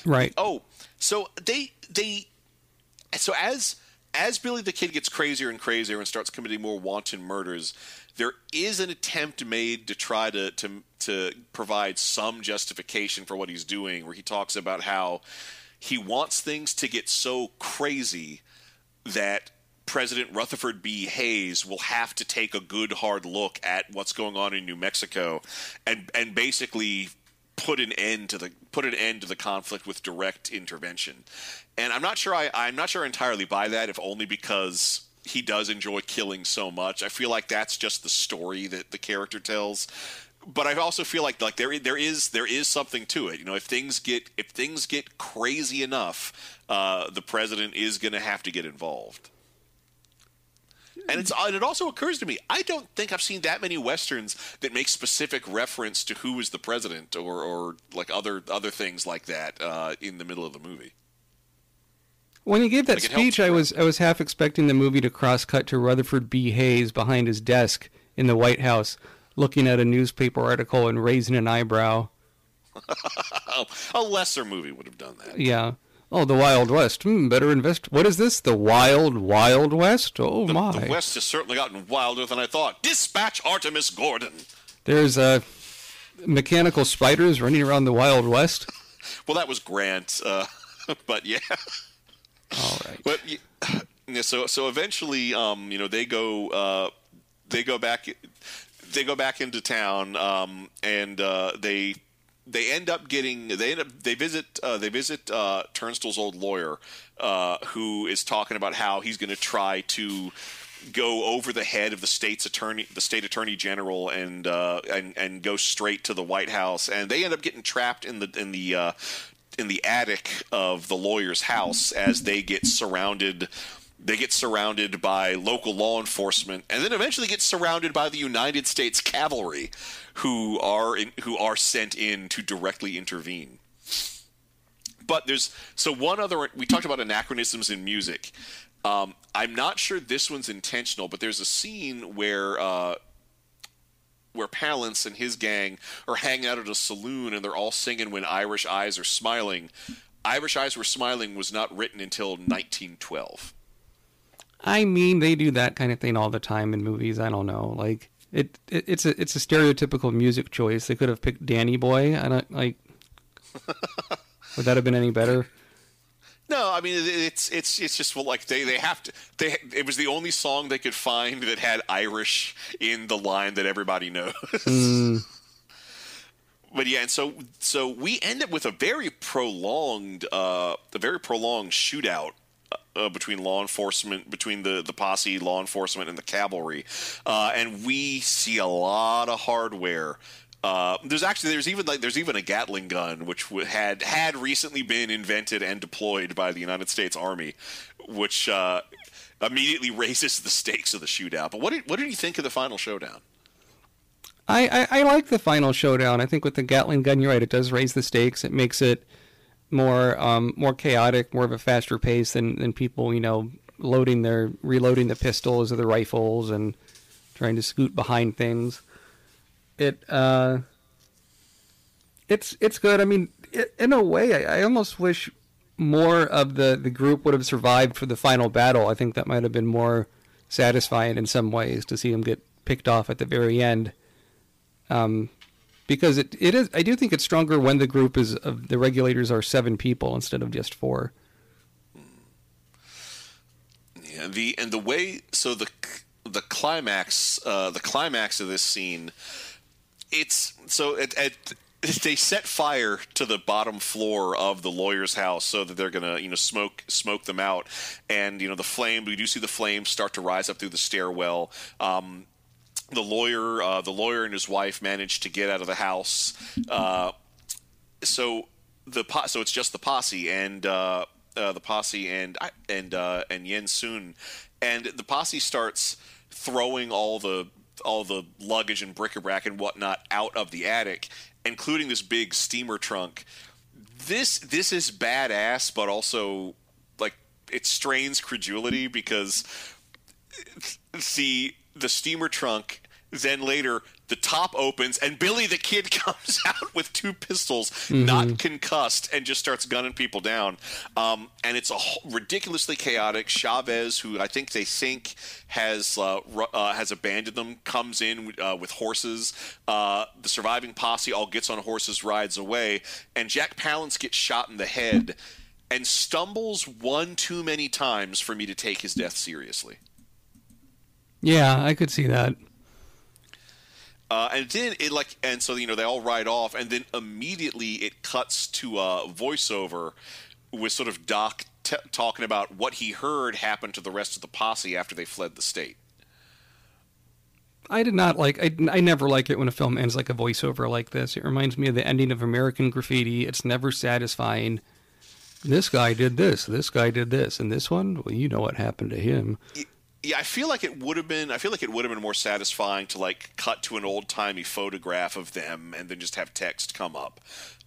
Right. Oh, so they they so as as Billy the Kid gets crazier and crazier and starts committing more wanton murders, there is an attempt made to try to to to provide some justification for what he's doing, where he talks about how he wants things to get so crazy that President Rutherford B. Hayes will have to take a good hard look at what's going on in New Mexico, and and basically put an end to the put an end to the conflict with direct intervention. And I'm not sure I, I'm not sure I entirely buy that, if only because he does enjoy killing so much. I feel like that's just the story that the character tells. But I also feel like like there there is there is something to it. You know, if things get if things get crazy enough, uh, the president is going to have to get involved. And it's and it also occurs to me I don't think I've seen that many westerns that make specific reference to who is the president or, or like other other things like that uh, in the middle of the movie. When he gave that Like, speech, I was I was half expecting the movie to cross cut to Rutherford B. Hayes behind his desk in the White House, looking at a newspaper article and raising an eyebrow. a lesser movie would have done that. Yeah. Oh, the Wild West. Hmm, better invest. What is this? The Wild Wild West? Oh my! The West has certainly gotten wilder than I thought. Dispatch Artemus Gordon. There's uh, mechanical spiders running around the Wild West. Well, that was Grant, uh, but yeah. All right. But yeah, so so eventually, um, you know, they go uh, they go back they go back into town, um, and uh, they they end up getting they end up they visit uh, they visit uh, old lawyer, uh, who is talking about how he's going to try to go over the head of the state's attorney, the state attorney general, and uh, and and go straight to the White House, and they end up getting trapped in the in the uh, in the attic of the lawyer's house as they get surrounded. They get surrounded by local law enforcement, and then eventually get surrounded by the United States cavalry, who are in, who are sent in to directly intervene. But there's so one other. We talked about anachronisms in music. Um, I'm not sure this one's intentional, but there's a scene where uh, where Palance and his gang are hanging out at a saloon and they're all singing "When Irish Eyes Are Smiling." Irish Eyes Were Smiling was not written until 1912. I mean, they do that kind of thing all the time in movies. I don't know, like it, it it's a it's a stereotypical music choice. They could have picked Danny Boy. I don't like. would that have been any better? No, I mean it's it's it's just well, like they they have to they it was the only song they could find that had Irish in the line that everybody knows. But yeah, and so so we end up with a very prolonged uh, a very prolonged shootout uh, between law enforcement between the the posse, law enforcement, and the cavalry, uh, and we see a lot of hardware. Uh, there's actually there's even like there's even a Gatling gun which had had recently been invented and deployed by the United States Army, which uh, immediately raises the stakes of the shootout. But what did what did you think of the final showdown? I, I, I like the final showdown. I think with the Gatling gun, you're right. It does raise the stakes. It makes it more um, more chaotic, more of a faster pace than, than people, you know, loading their reloading the pistols or the rifles and trying to scoot behind things. It uh, it's it's good. I mean, it, in a way, I, I almost wish more of the the group would have survived for the final battle. I think that might have been more satisfying in some ways to see them get picked off at the very end um, because it, it is. I do think it's stronger when the group is of the regulators are seven people instead of just four. Yeah, the and the way so the the climax uh, the climax of this scene it's so at, at they set fire to the bottom floor of the lawyer's house so that they're gonna you know smoke smoke them out and you know the flame we do see the flames start to rise up through the stairwell um, the lawyer uh, the lawyer and his wife manage to get out of the house uh, so the po- so it's just the posse and uh, uh, the posse and and uh, and Yen Sun, and the posse starts throwing all the all the luggage and bric-a-brac and whatnot out of the attic, including this big steamer trunk. This this is badass, but also like it strains credulity because the the steamer trunk then later the top opens and billy the kid comes out with two pistols not concussed and just starts gunning people down. Um, and it's a ridiculously chaotic. Chavez who i think they think has uh, uh, has abandoned them comes in uh, with horses. Uh, the surviving posse all gets on horses rides away and jack palance gets shot in the head and stumbles one too many times for me to take his death seriously. Yeah, I could see that. Uh, and then it like, and so you know they all ride off, and then immediately it cuts to a voiceover with sort of Doc t- talking about what he heard happened to the rest of the posse after they fled the state. I did not like. I, I never like it when a film ends like a voiceover like this. It reminds me of the ending of American Graffiti. It's never satisfying. This guy did this. This guy did this, and this one, well, you know what happened to him. Yeah, I feel like it would have been. I feel like it would have been more satisfying to like cut to an old timey photograph of them and then just have text come up.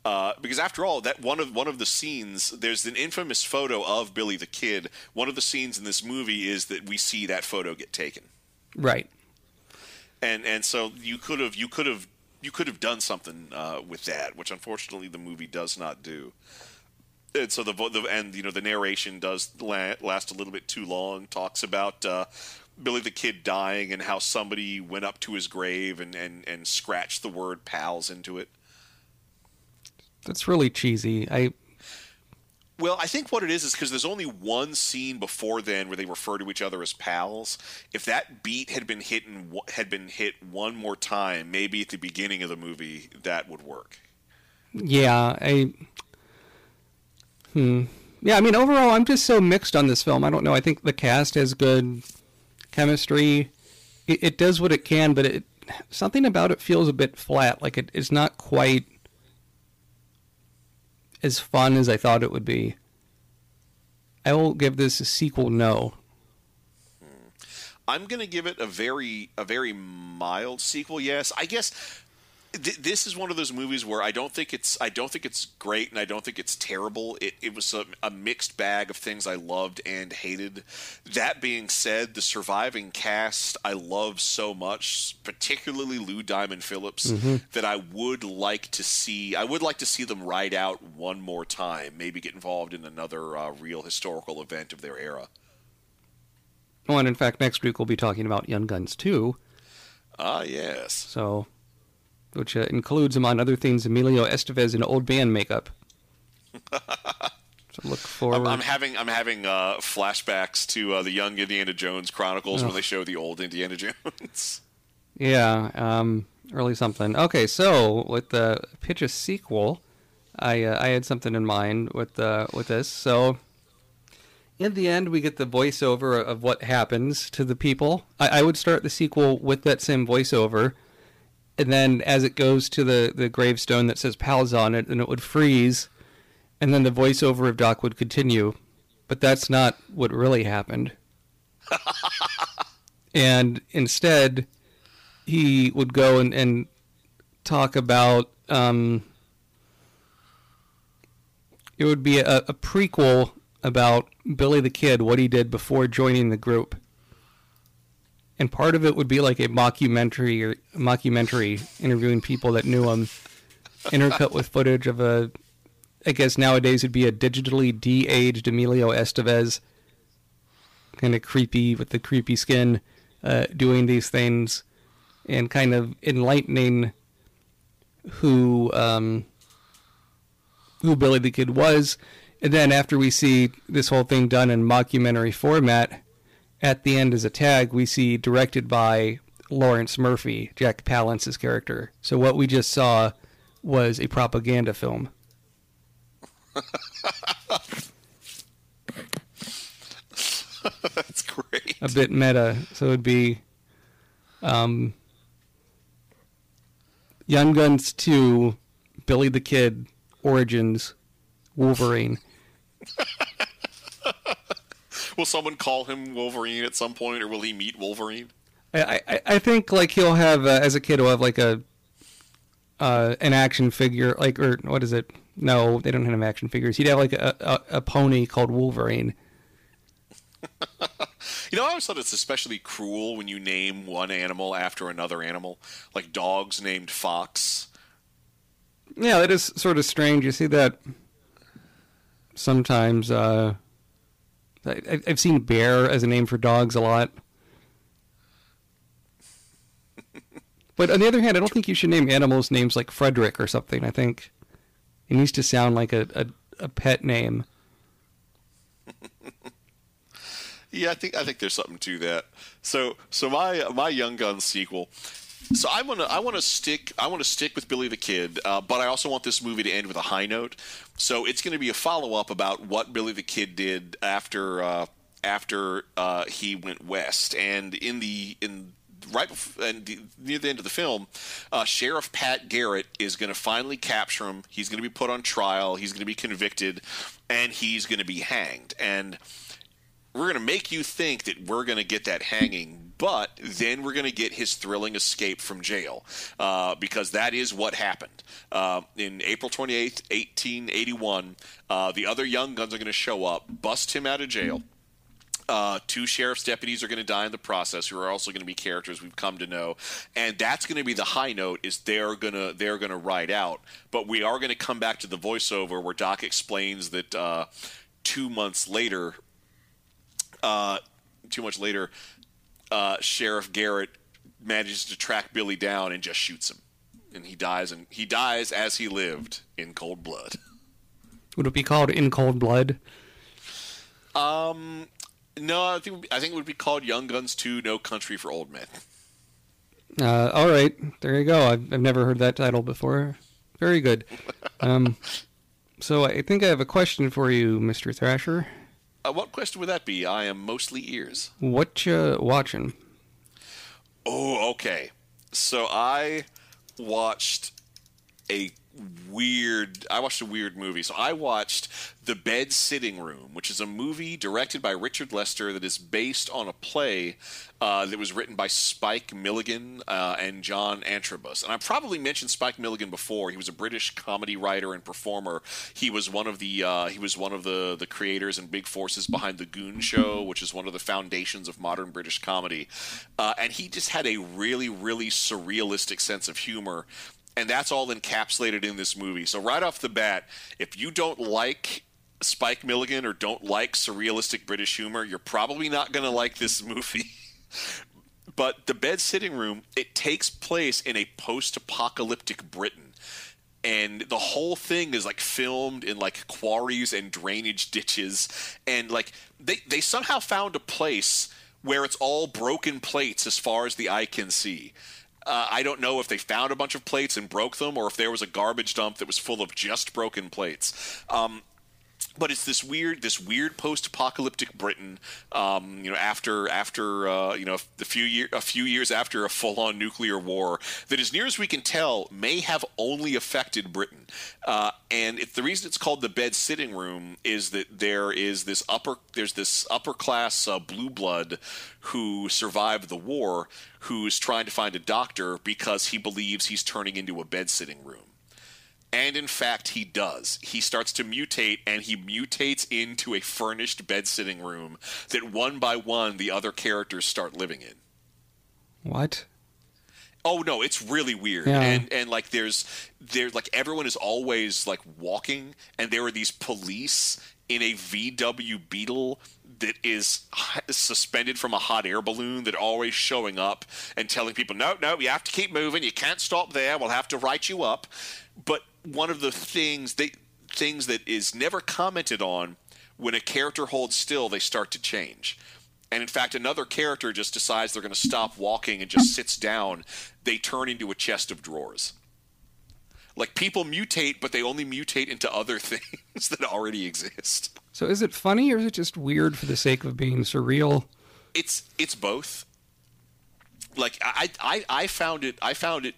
Uh, because after all, that one of one of the scenes, there's an infamous photo of Billy the Kid. One of the scenes in this movie is that we see that photo get taken. Right. and and so you could have you could have you could have done something uh, with that, which unfortunately the movie does not do. And so the, the and you know the narration does la- last a little bit too long. Talks about uh, Billy the Kid dying and how somebody went up to his grave and, and, and scratched the word "pals" into it. That's really cheesy. I Well, I think what it is is because there's only one scene before then where they refer to each other as pals. If that beat had been hit in, had been hit one more time, maybe at the beginning of the movie, that would work. yeah, I hmm. Yeah, I mean overall I'm just so mixed on this film. I don't know. I think the cast has good chemistry. It, it does what it can, but it something about it feels a bit flat. Like it, it's not quite as fun as I thought it would be. I will give this a sequel no. I'm going to give it a very a very mild sequel. Yes, I guess th- this is one of those movies where I don't think it's I don't think it's great and I don't think it's terrible. It, it was a, a mixed bag of things I loved and hated. That being said, the surviving cast I love so much, particularly Lou Diamond Phillips, that I would like to see. I would like to see them ride out one more time. Maybe get involved in another uh, real historical event of their era. Oh, and in fact, next week we'll be talking about Young Guns 2. Ah, yes. So, which uh, includes, among other things, Emilio Estevez in old band makeup. so look forward. I'm, I'm having I'm having uh, flashbacks to uh, the young Indiana Jones Chronicles when they show the old Indiana Jones. yeah, um, really something. Okay, so with the pitch a sequel, I uh, I had something in mind with uh, with this. So, in the end, we get the voiceover of what happens to the people. I, I would start the sequel with that same voiceover. And then, as it goes to the, the gravestone that says "pals" on it, then it would freeze, and then the voiceover of Doc would continue. But that's not what really happened. and instead, he would go and, and talk about. Um, it would be a, a prequel about Billy the Kid, what he did before joining the group. And part of it would be like a mockumentary or mockumentary interviewing people that knew him, intercut with footage of a, I guess nowadays it'd be a digitally de-aged Emilio Estevez, kind of creepy with the creepy skin, uh, doing these things, and kind of enlightening who um, who Billy the Kid was. And then after we see this whole thing done in mockumentary format, at the end as a tag, we see directed by Lawrence Murphy, Jack Palance's character. So what we just saw was a propaganda film. That's great. A bit meta. So it'd be um, Young Guns 2, Billy the Kid, Origins, Wolverine. Will someone call him Wolverine at some point, or will he meet Wolverine? I, I, I think like he'll have uh, as a kid he'll have like a uh, an action figure like or what is it? No, they don't have action figures. He'd have like a, a, a pony called Wolverine. You know, I always thought it's especially cruel when you name one animal after another animal, like dogs named Fox. Yeah, that is sort of strange. You see that sometimes. Uh, I, I've seen bear as a name for dogs a lot. But on the other hand, I don't think you should name animals names like Frederick or something. I think it needs to sound like a, a, a pet name. Yeah, I think I think there's something to that. So so my my Young Guns sequel. So I want to I want to stick I want to stick with Billy the Kid, uh, but I also want this movie to end with a high note. So it's going to be a follow up about what Billy the Kid did after uh, after uh, he went west, and in the in right and the, near the end of the film, uh, Sheriff Pat Garrett is going to finally capture him. He's going to be put on trial. He's going to be convicted, and he's going to be hanged. And we're going to make you think that we're going to get that hanging, but then we're going to get his thrilling escape from jail uh, because that is what happened. Uh, in April 28th, 1881, uh, the other young guns are going to show up, bust him out of jail. Uh, two sheriff's deputies are going to die in the process, who are also going to be characters we've come to know, and that's going to be the high note. Is they're gonna they're gonna ride out, but we are going to come back to the voiceover where Doc explains that uh, two months later, uh, too much later, uh, Sheriff Garrett manages to track Billy down and just shoots him, and he dies. And he dies as he lived in cold blood. Would it be called In Cold Blood? Um, no, I think it would be- I think it would be called Young Guns Two: No Country for Old Men. Uh, all right, there you go. I've, I've never heard that title before. Very good. Um, so I think I have a question for you, Mr. Thrasher. Uh, what question would that be? I am mostly ears. What you watching? Oh, okay. So I watched a weird I watched a weird movie. So I watched The Bed Sitting Room, which is a movie directed by Richard Lester that is based on a play uh, that was written by Spike Milligan uh, and John Antrobus. And I probably mentioned Spike Milligan before. He was a British comedy writer and performer. He was one of the uh, he was one of the the creators and big forces behind the Goon Show, which is one of the foundations of modern British comedy. Uh, and he just had a really really surrealistic sense of humor and that's all encapsulated in this movie. So right off the bat, if you don't like Spike Milligan or don't like surrealistic British humor, you're probably not going to like this movie. but the bed sitting room, it takes place in a post-apocalyptic Britain. And the whole thing is like filmed in like quarries and drainage ditches and like they they somehow found a place where it's all broken plates as far as the eye can see. Uh, I don't know if they found a bunch of plates and broke them, or if there was a garbage dump that was full of just broken plates. Um, but it's this weird, this weird post-apocalyptic Britain. Um, you know, after after uh, you know a few year, a few years after a full-on nuclear war, that, as near as we can tell, may have only affected Britain. Uh, and it, the reason it's called the bed sitting room is that there is this upper, there's this upper class uh, blue blood who survived the war, who's trying to find a doctor because he believes he's turning into a bed sitting room. And in fact, he does. He starts to mutate, and he mutates into a furnished bed sitting room that one by one the other characters start living in. What? Oh no, it's really weird. Yeah. And and like there's there's like everyone is always like walking and there are these police in a VW Beetle that is suspended from a hot air balloon that are always showing up and telling people, no, no, you have to keep moving. You can't stop there. We'll have to write you up. But one of the things they things that is never commented on when a character holds still, they start to change. And in fact, another character just decides they're going to stop walking and just sits down. They turn into a chest of drawers. Like people mutate, but they only mutate into other things that already exist. So is it funny or is it just weird for the sake of being surreal? It's it's both. Like I I, I found it I found it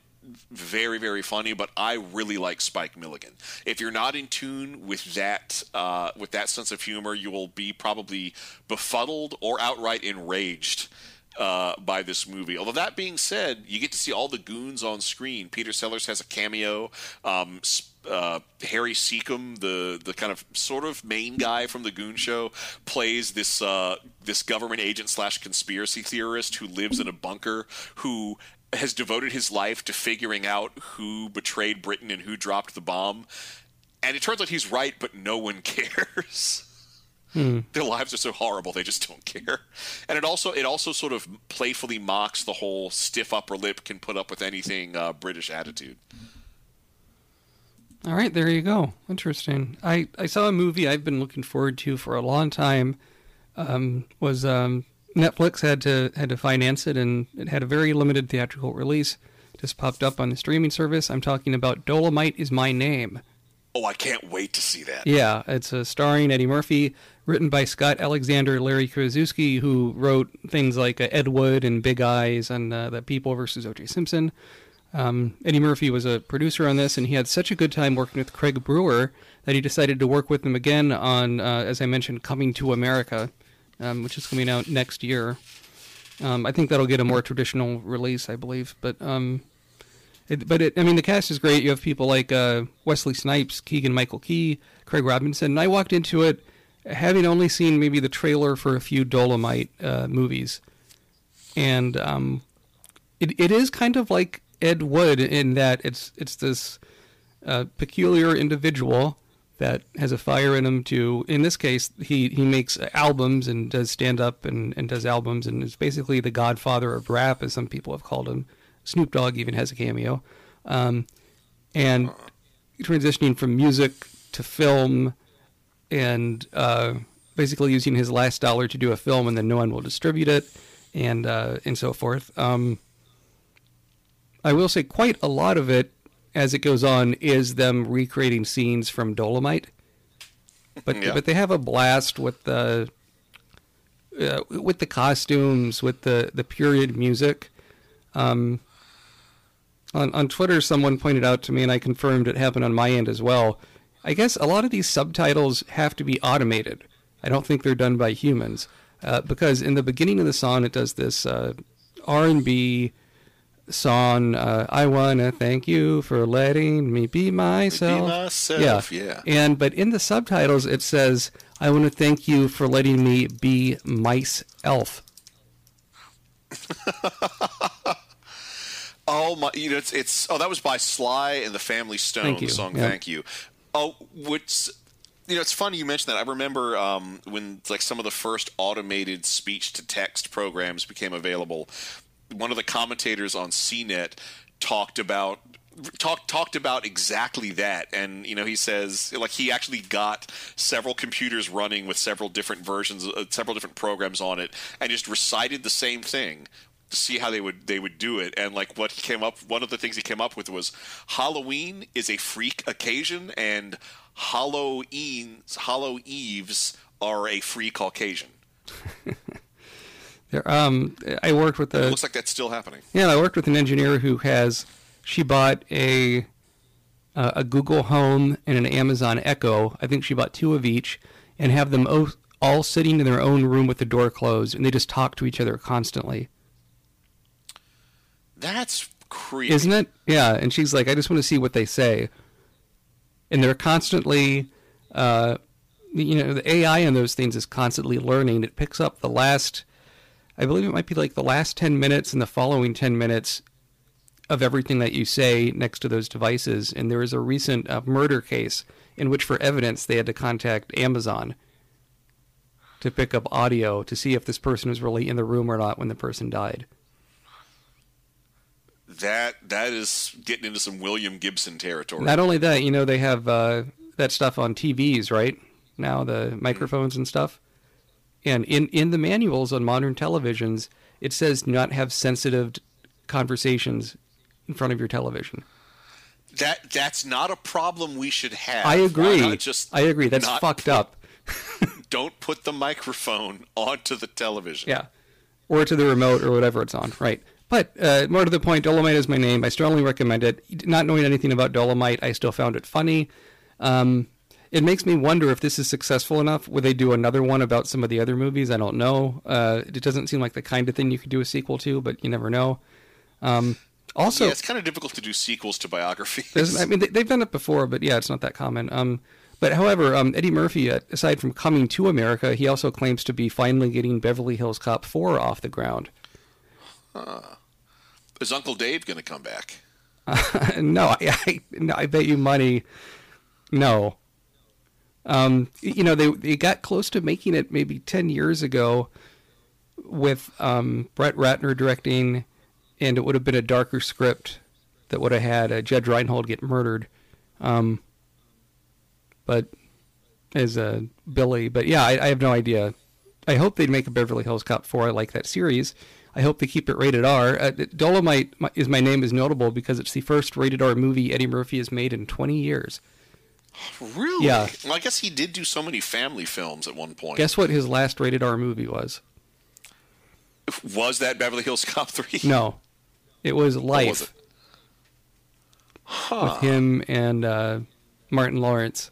very very funny, but I really like Spike Milligan. If you're not in tune with that uh, with that sense of humor, you will be probably befuddled or outright enraged uh, by this movie. Although that being said, you get to see all the goons on screen. Peter Sellers has a cameo. Um, uh, Harry Secombe, the the kind of sort of main guy from the Goon Show, plays this uh, this government agent slash conspiracy theorist who lives in a bunker who has devoted his life to figuring out who betrayed Britain and who dropped the bomb. And it turns out he's right, but no one cares. Their lives are so horrible they just don't care. And it also it also sort of playfully mocks the whole stiff upper lip can put up with anything uh, British attitude. All right, there you go. Interesting. I, I saw a movie I've been looking forward to for a long time. Um, was um, Netflix had to had to finance it, and it had a very limited theatrical release. Just popped up on the streaming service. I'm talking about Dolomite is my name. Oh, I can't wait to see that. Yeah, it's uh, starring Eddie Murphy, written by Scott Alexander, Larry Karaszewski, who wrote things like uh, Ed Wood and Big Eyes and uh, The People versus O.J. Simpson. Um, Eddie Murphy was a producer on this, and he had such a good time working with Craig Brewer that he decided to work with him again on, uh, as I mentioned, Coming to America, um, which is coming out next year. Um, I think that'll get a more traditional release, I believe. But um, it, but it, I mean, the cast is great. You have people like uh, Wesley Snipes, Keegan Michael Key, Craig Robinson. And I walked into it having only seen maybe the trailer for a few Dolomite uh, movies, and um, it it is kind of like Ed Wood in that it's it's this uh, peculiar individual that has a fire in him to in this case he he makes albums and does stand up and, and does albums and is basically the godfather of rap as some people have called him. Snoop dogg even has a cameo. Um, and transitioning from music to film and uh, basically using his last dollar to do a film and then no one will distribute it and uh, and so forth. Um, I will say quite a lot of it as it goes on is them recreating scenes from Dolomite. But Yeah. but they have a blast with the uh, with the costumes, with the the period music. Um, on on Twitter, someone pointed out to me, and I confirmed it happened on my end as well. I guess a lot of these subtitles have to be automated. I don't think they're done by humans uh, because in the beginning of the song, it does this uh, R and B song. Uh, I wanna thank you for letting me be myself. myself, yeah. And but in the subtitles, it says, "I want to thank you for letting me be mice elf." Oh my! You know, it's it's. Oh, that was by Sly and the Family Stone. Thank you, The song yeah. "Thank You." Oh, which you know, it's funny you mentioned that. I remember um, when like some of the first automated speech to text programs became available. One of the commentators on CNET talked about talked talked about exactly that and you know he says like he actually got several computers running with several different versions uh, several different programs on it and just recited the same thing to see how they would they would do it and like what he came up one of the things he came up with was Halloween is a freak occasion and Halloween Hallow Eves are a free Caucasian. There, um, I worked with It looks like that's still happening. yeah, I worked with an engineer who has she bought a uh, a Google Home and an Amazon Echo. I think she bought two of each, and have them o- all sitting in their own room with the door closed, and they just talk to each other constantly. That's creepy. isn't it? Yeah. And she's like, I just want to see what they say. And they're constantly, uh, you know, the AI in those things is constantly learning. It picks up the last, I believe it might be like the last 10 minutes and the following 10 minutes of everything that you say next to those devices. And there was a recent uh, murder case in which, for evidence, they had to contact Amazon to pick up audio to see if this person was really in the room or not when the person died. That that is getting into some William Gibson territory. Not only that, you know, they have uh, that stuff on TVs, right? Now the microphones and stuff. And in, in the manuals on modern televisions, it says do not have sensitive conversations in front of your television. that that's not a problem we should have. I agree. just I agree. That's fucked put- up. Don't put the microphone onto the television. Yeah. Or to the remote or whatever it's on. Right. But uh, more to the point, Dolomite is my name. I strongly recommend it. Not knowing anything about Dolomite, I still found it funny. Um, it makes me wonder if this is successful enough. Would they do another one about some of the other movies? I don't know. Uh, it doesn't seem like the kind of thing you could do a sequel to, but you never know. Um, also, yeah, it's kind of difficult to do sequels to biographies. I mean, they, they've done it before, but yeah, it's not that common. Um, but however, um, Eddie Murphy, uh, aside from coming to America, he also claims to be finally getting Beverly Hills Cop 4 off the ground. Is Uncle Dave going to come back? no, I, I, no, I bet you money. No. Um, you know, they they got close to making it maybe ten years ago, with um, Brett Ratner directing, and it would have been a darker script that would have had uh, Judge Reinhold get murdered. Um, but as a Billy. But yeah, I, I have no idea. I hope they'd make a Beverly Hills Cop 4. I like that series. I hope they keep it rated R. Uh, Dolomite is my name is notable because it's the first rated R movie Eddie Murphy has made in 20 years. Really? Yeah. Well, I guess he did do so many family films at one point. Guess what his last rated R movie was? Was that Beverly Hills Cop 3? No, it was Life was it? with him and uh, Martin Lawrence.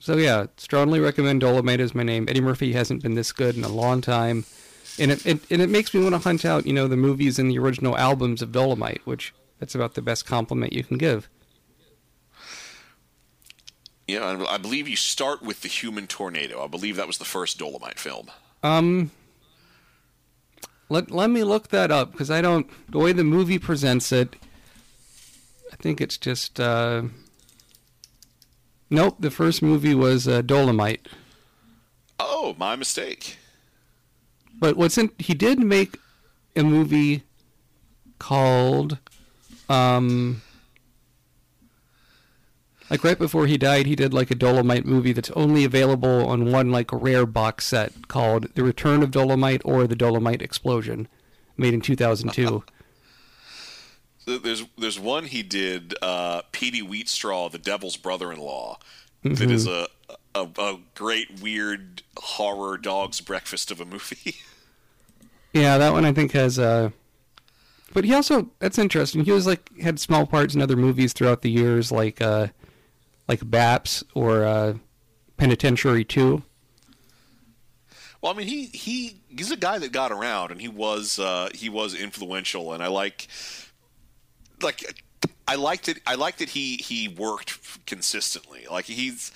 So yeah, strongly recommend Dolomite as my name. Eddie Murphy hasn't been this good in a long time, and it, it and it makes me want to hunt out you know the movies and the original albums of Dolomite, which that's about the best compliment you can give. Yeah, I believe you start with The Human Tornado. I believe that was the first Dolomite film. Um, let let me look that up because I don't. The way the movie presents it, I think it's just. Uh, nope, the first movie was uh, Dolomite. Oh, my mistake. But what's in? He did make a movie called, um, like right before he died, he did like a Dolomite movie that's only available on one like rare box set called The Return of Dolomite or The Dolomite Explosion, made in 2002. There's there's one he did, uh, Petey Wheatstraw, the Devil's brother-in-law, Mm-hmm. that is a, a a great weird horror dog's breakfast of a movie. yeah, that one I think has. Uh, but he also that's interesting. He was like had small parts in other movies throughout the years, like uh, like Baps or uh, Penitentiary Two. Well, I mean, he, he he's a guy that got around, and he was uh, he was influential, and I like like I liked it. I liked that he he worked consistently. Like he's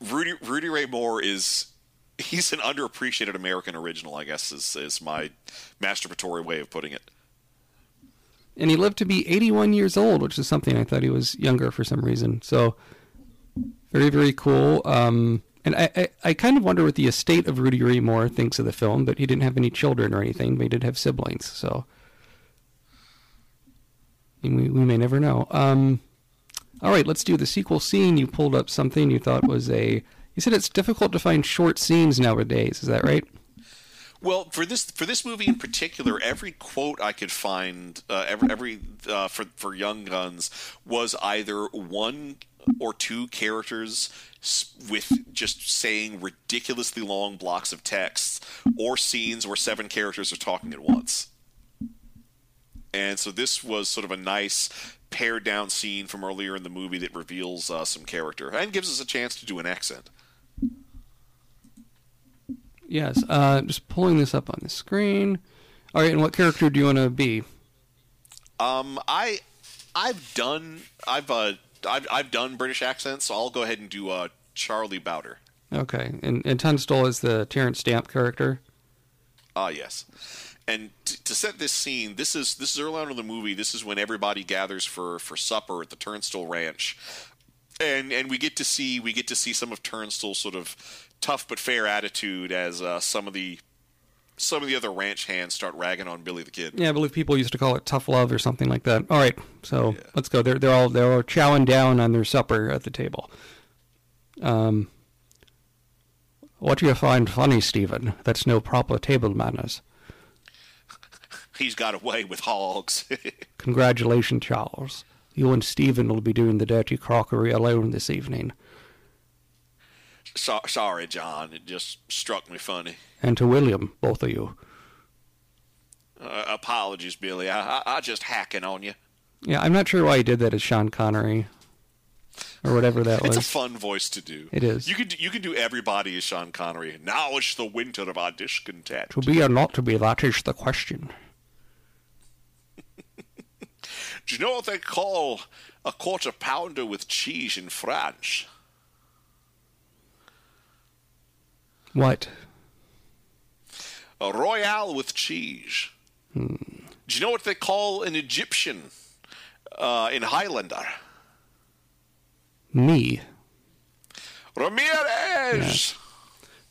Rudy Rudy Ray Moore is he's an underappreciated American original. I guess is is my masturbatory way of putting it. And he lived to be 81 years old, which is something I thought he was younger for some reason. So very, very cool. Um, and I, I, I kind of wonder what the estate of Rudy Ray Moore thinks of the film, but he didn't have any children or anything, but he did have siblings. So we, we may never know. Um, all right, let's do the sequel scene. You pulled up something you thought was a. You said it's difficult to find short scenes nowadays. Is that right? Well, for this for this movie in particular, every quote I could find, uh, every, every uh, for for Young Guns was either one or two characters with just saying ridiculously long blocks of text, or scenes where seven characters are talking at once. And so this was sort of a nice pared down scene from earlier in the movie that reveals uh, some character and gives us a chance to do an accent. Yes. Uh, just pulling this up on the screen. All right, and what character do you want to be? Um, I, I've done, I've, uh, I've, I've done British accents, so I'll go ahead and do uh, Charlie Bowder. Okay, and and Tunstall is the Terence Stamp character. Ah, yes. And t- to set this scene, this is this is early on in the movie. This is when everybody gathers for for supper at the Tunstall Ranch, and and we get to see we get to see some of Tunstall's sort of tough but fair attitude as uh, some of the some of the other ranch hands start ragging on Billy the Kid. Yeah, I believe people used to call it tough love or something like that. All right, so let's go. They're they're all they're all chowing down on their supper at the table. Um, what do you find funny, Stephen? That's no proper table manners. He's got away with hogs. Congratulations, Charles. You and Stephen will be doing the dirty crockery alone this evening. So- sorry, John. It just struck me funny. And to William, both of you. Uh, apologies, Billy. I, I, I just hacking on you. Yeah, I'm not sure why he did that as Sean Connery, or whatever that was. It's a fun voice to do. It is. You can do, you can do everybody as Sean Connery. Now it's the winter of our discontent. To be or not to be, that is the question. Do you know what they call a quarter pounder with cheese in France? What? A royale with cheese. Do you know what they call an Egyptian uh, in Highlander? Me. Ramirez.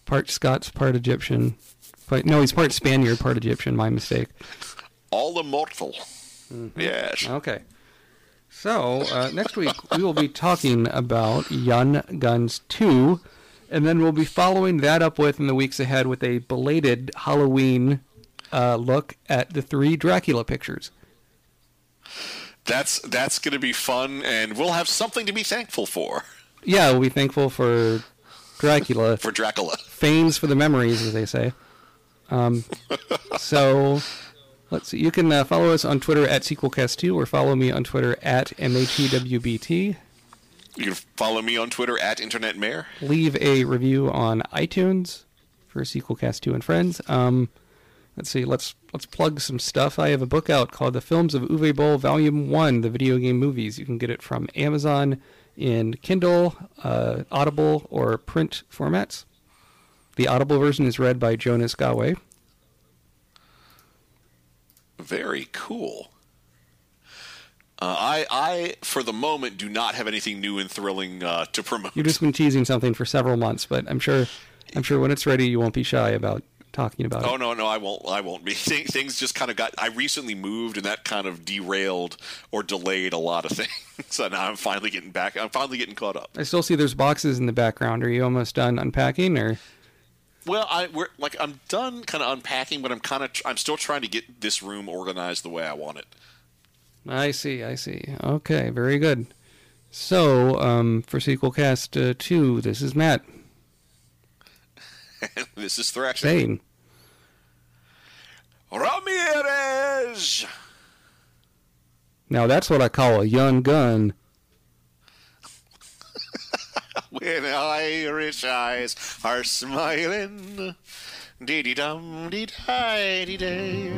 Part Scots, part Egyptian. But no, he's part Spaniard, part Egyptian. My mistake. All immortal. Yes. Okay. So, uh, next week we will be talking about Young Guns 2, and then we'll be following that up with, in the weeks ahead, with a belated Halloween uh, look at the three Dracula pictures. That's that's going to be fun, and we'll have something to be thankful for. Yeah, we'll be thankful for Dracula. For Dracula. Fanes for the memories, as they say. Um, so, let's see. You can uh, follow us on Twitter at SequelCast2 or follow me on Twitter at MHEWBT. You can follow me on Twitter at Internet Mayor. Leave a review on iTunes for SequelCast2 and Friends. Um, let's see. Let's let's plug some stuff. I have a book out called The Films of Uwe Boll, Volume One: The Video Game Movies. You can get it from Amazon in Kindle, uh, Audible, or print formats. The Audible version is read by Jonas Gawe. Very cool. Uh, I, I, for the moment, do not have anything new and thrilling uh, to promote. You've just been teasing something for several months, but I'm sure, I'm sure when it's ready, you won't be shy about talking about Oh it. Oh no, no, I won't. I won't be. Things things just kind of got. I recently moved, and that kind of derailed or delayed a lot of things. so now I'm finally getting back. I'm finally getting caught up. I still see there's boxes in the background. Are you almost done unpacking, or Well, I we're like I'm done kind of unpacking, but I'm kind of I'm still trying to get this room organized the way I want it. I see, I see. Okay, very good. So, um, for Sequelcast uh, 2, this is Matt this is Thrasher. Same. Ramirez. now that's what I call a young gun. When Irish eyes are smiling, dee dee dum dee dee day.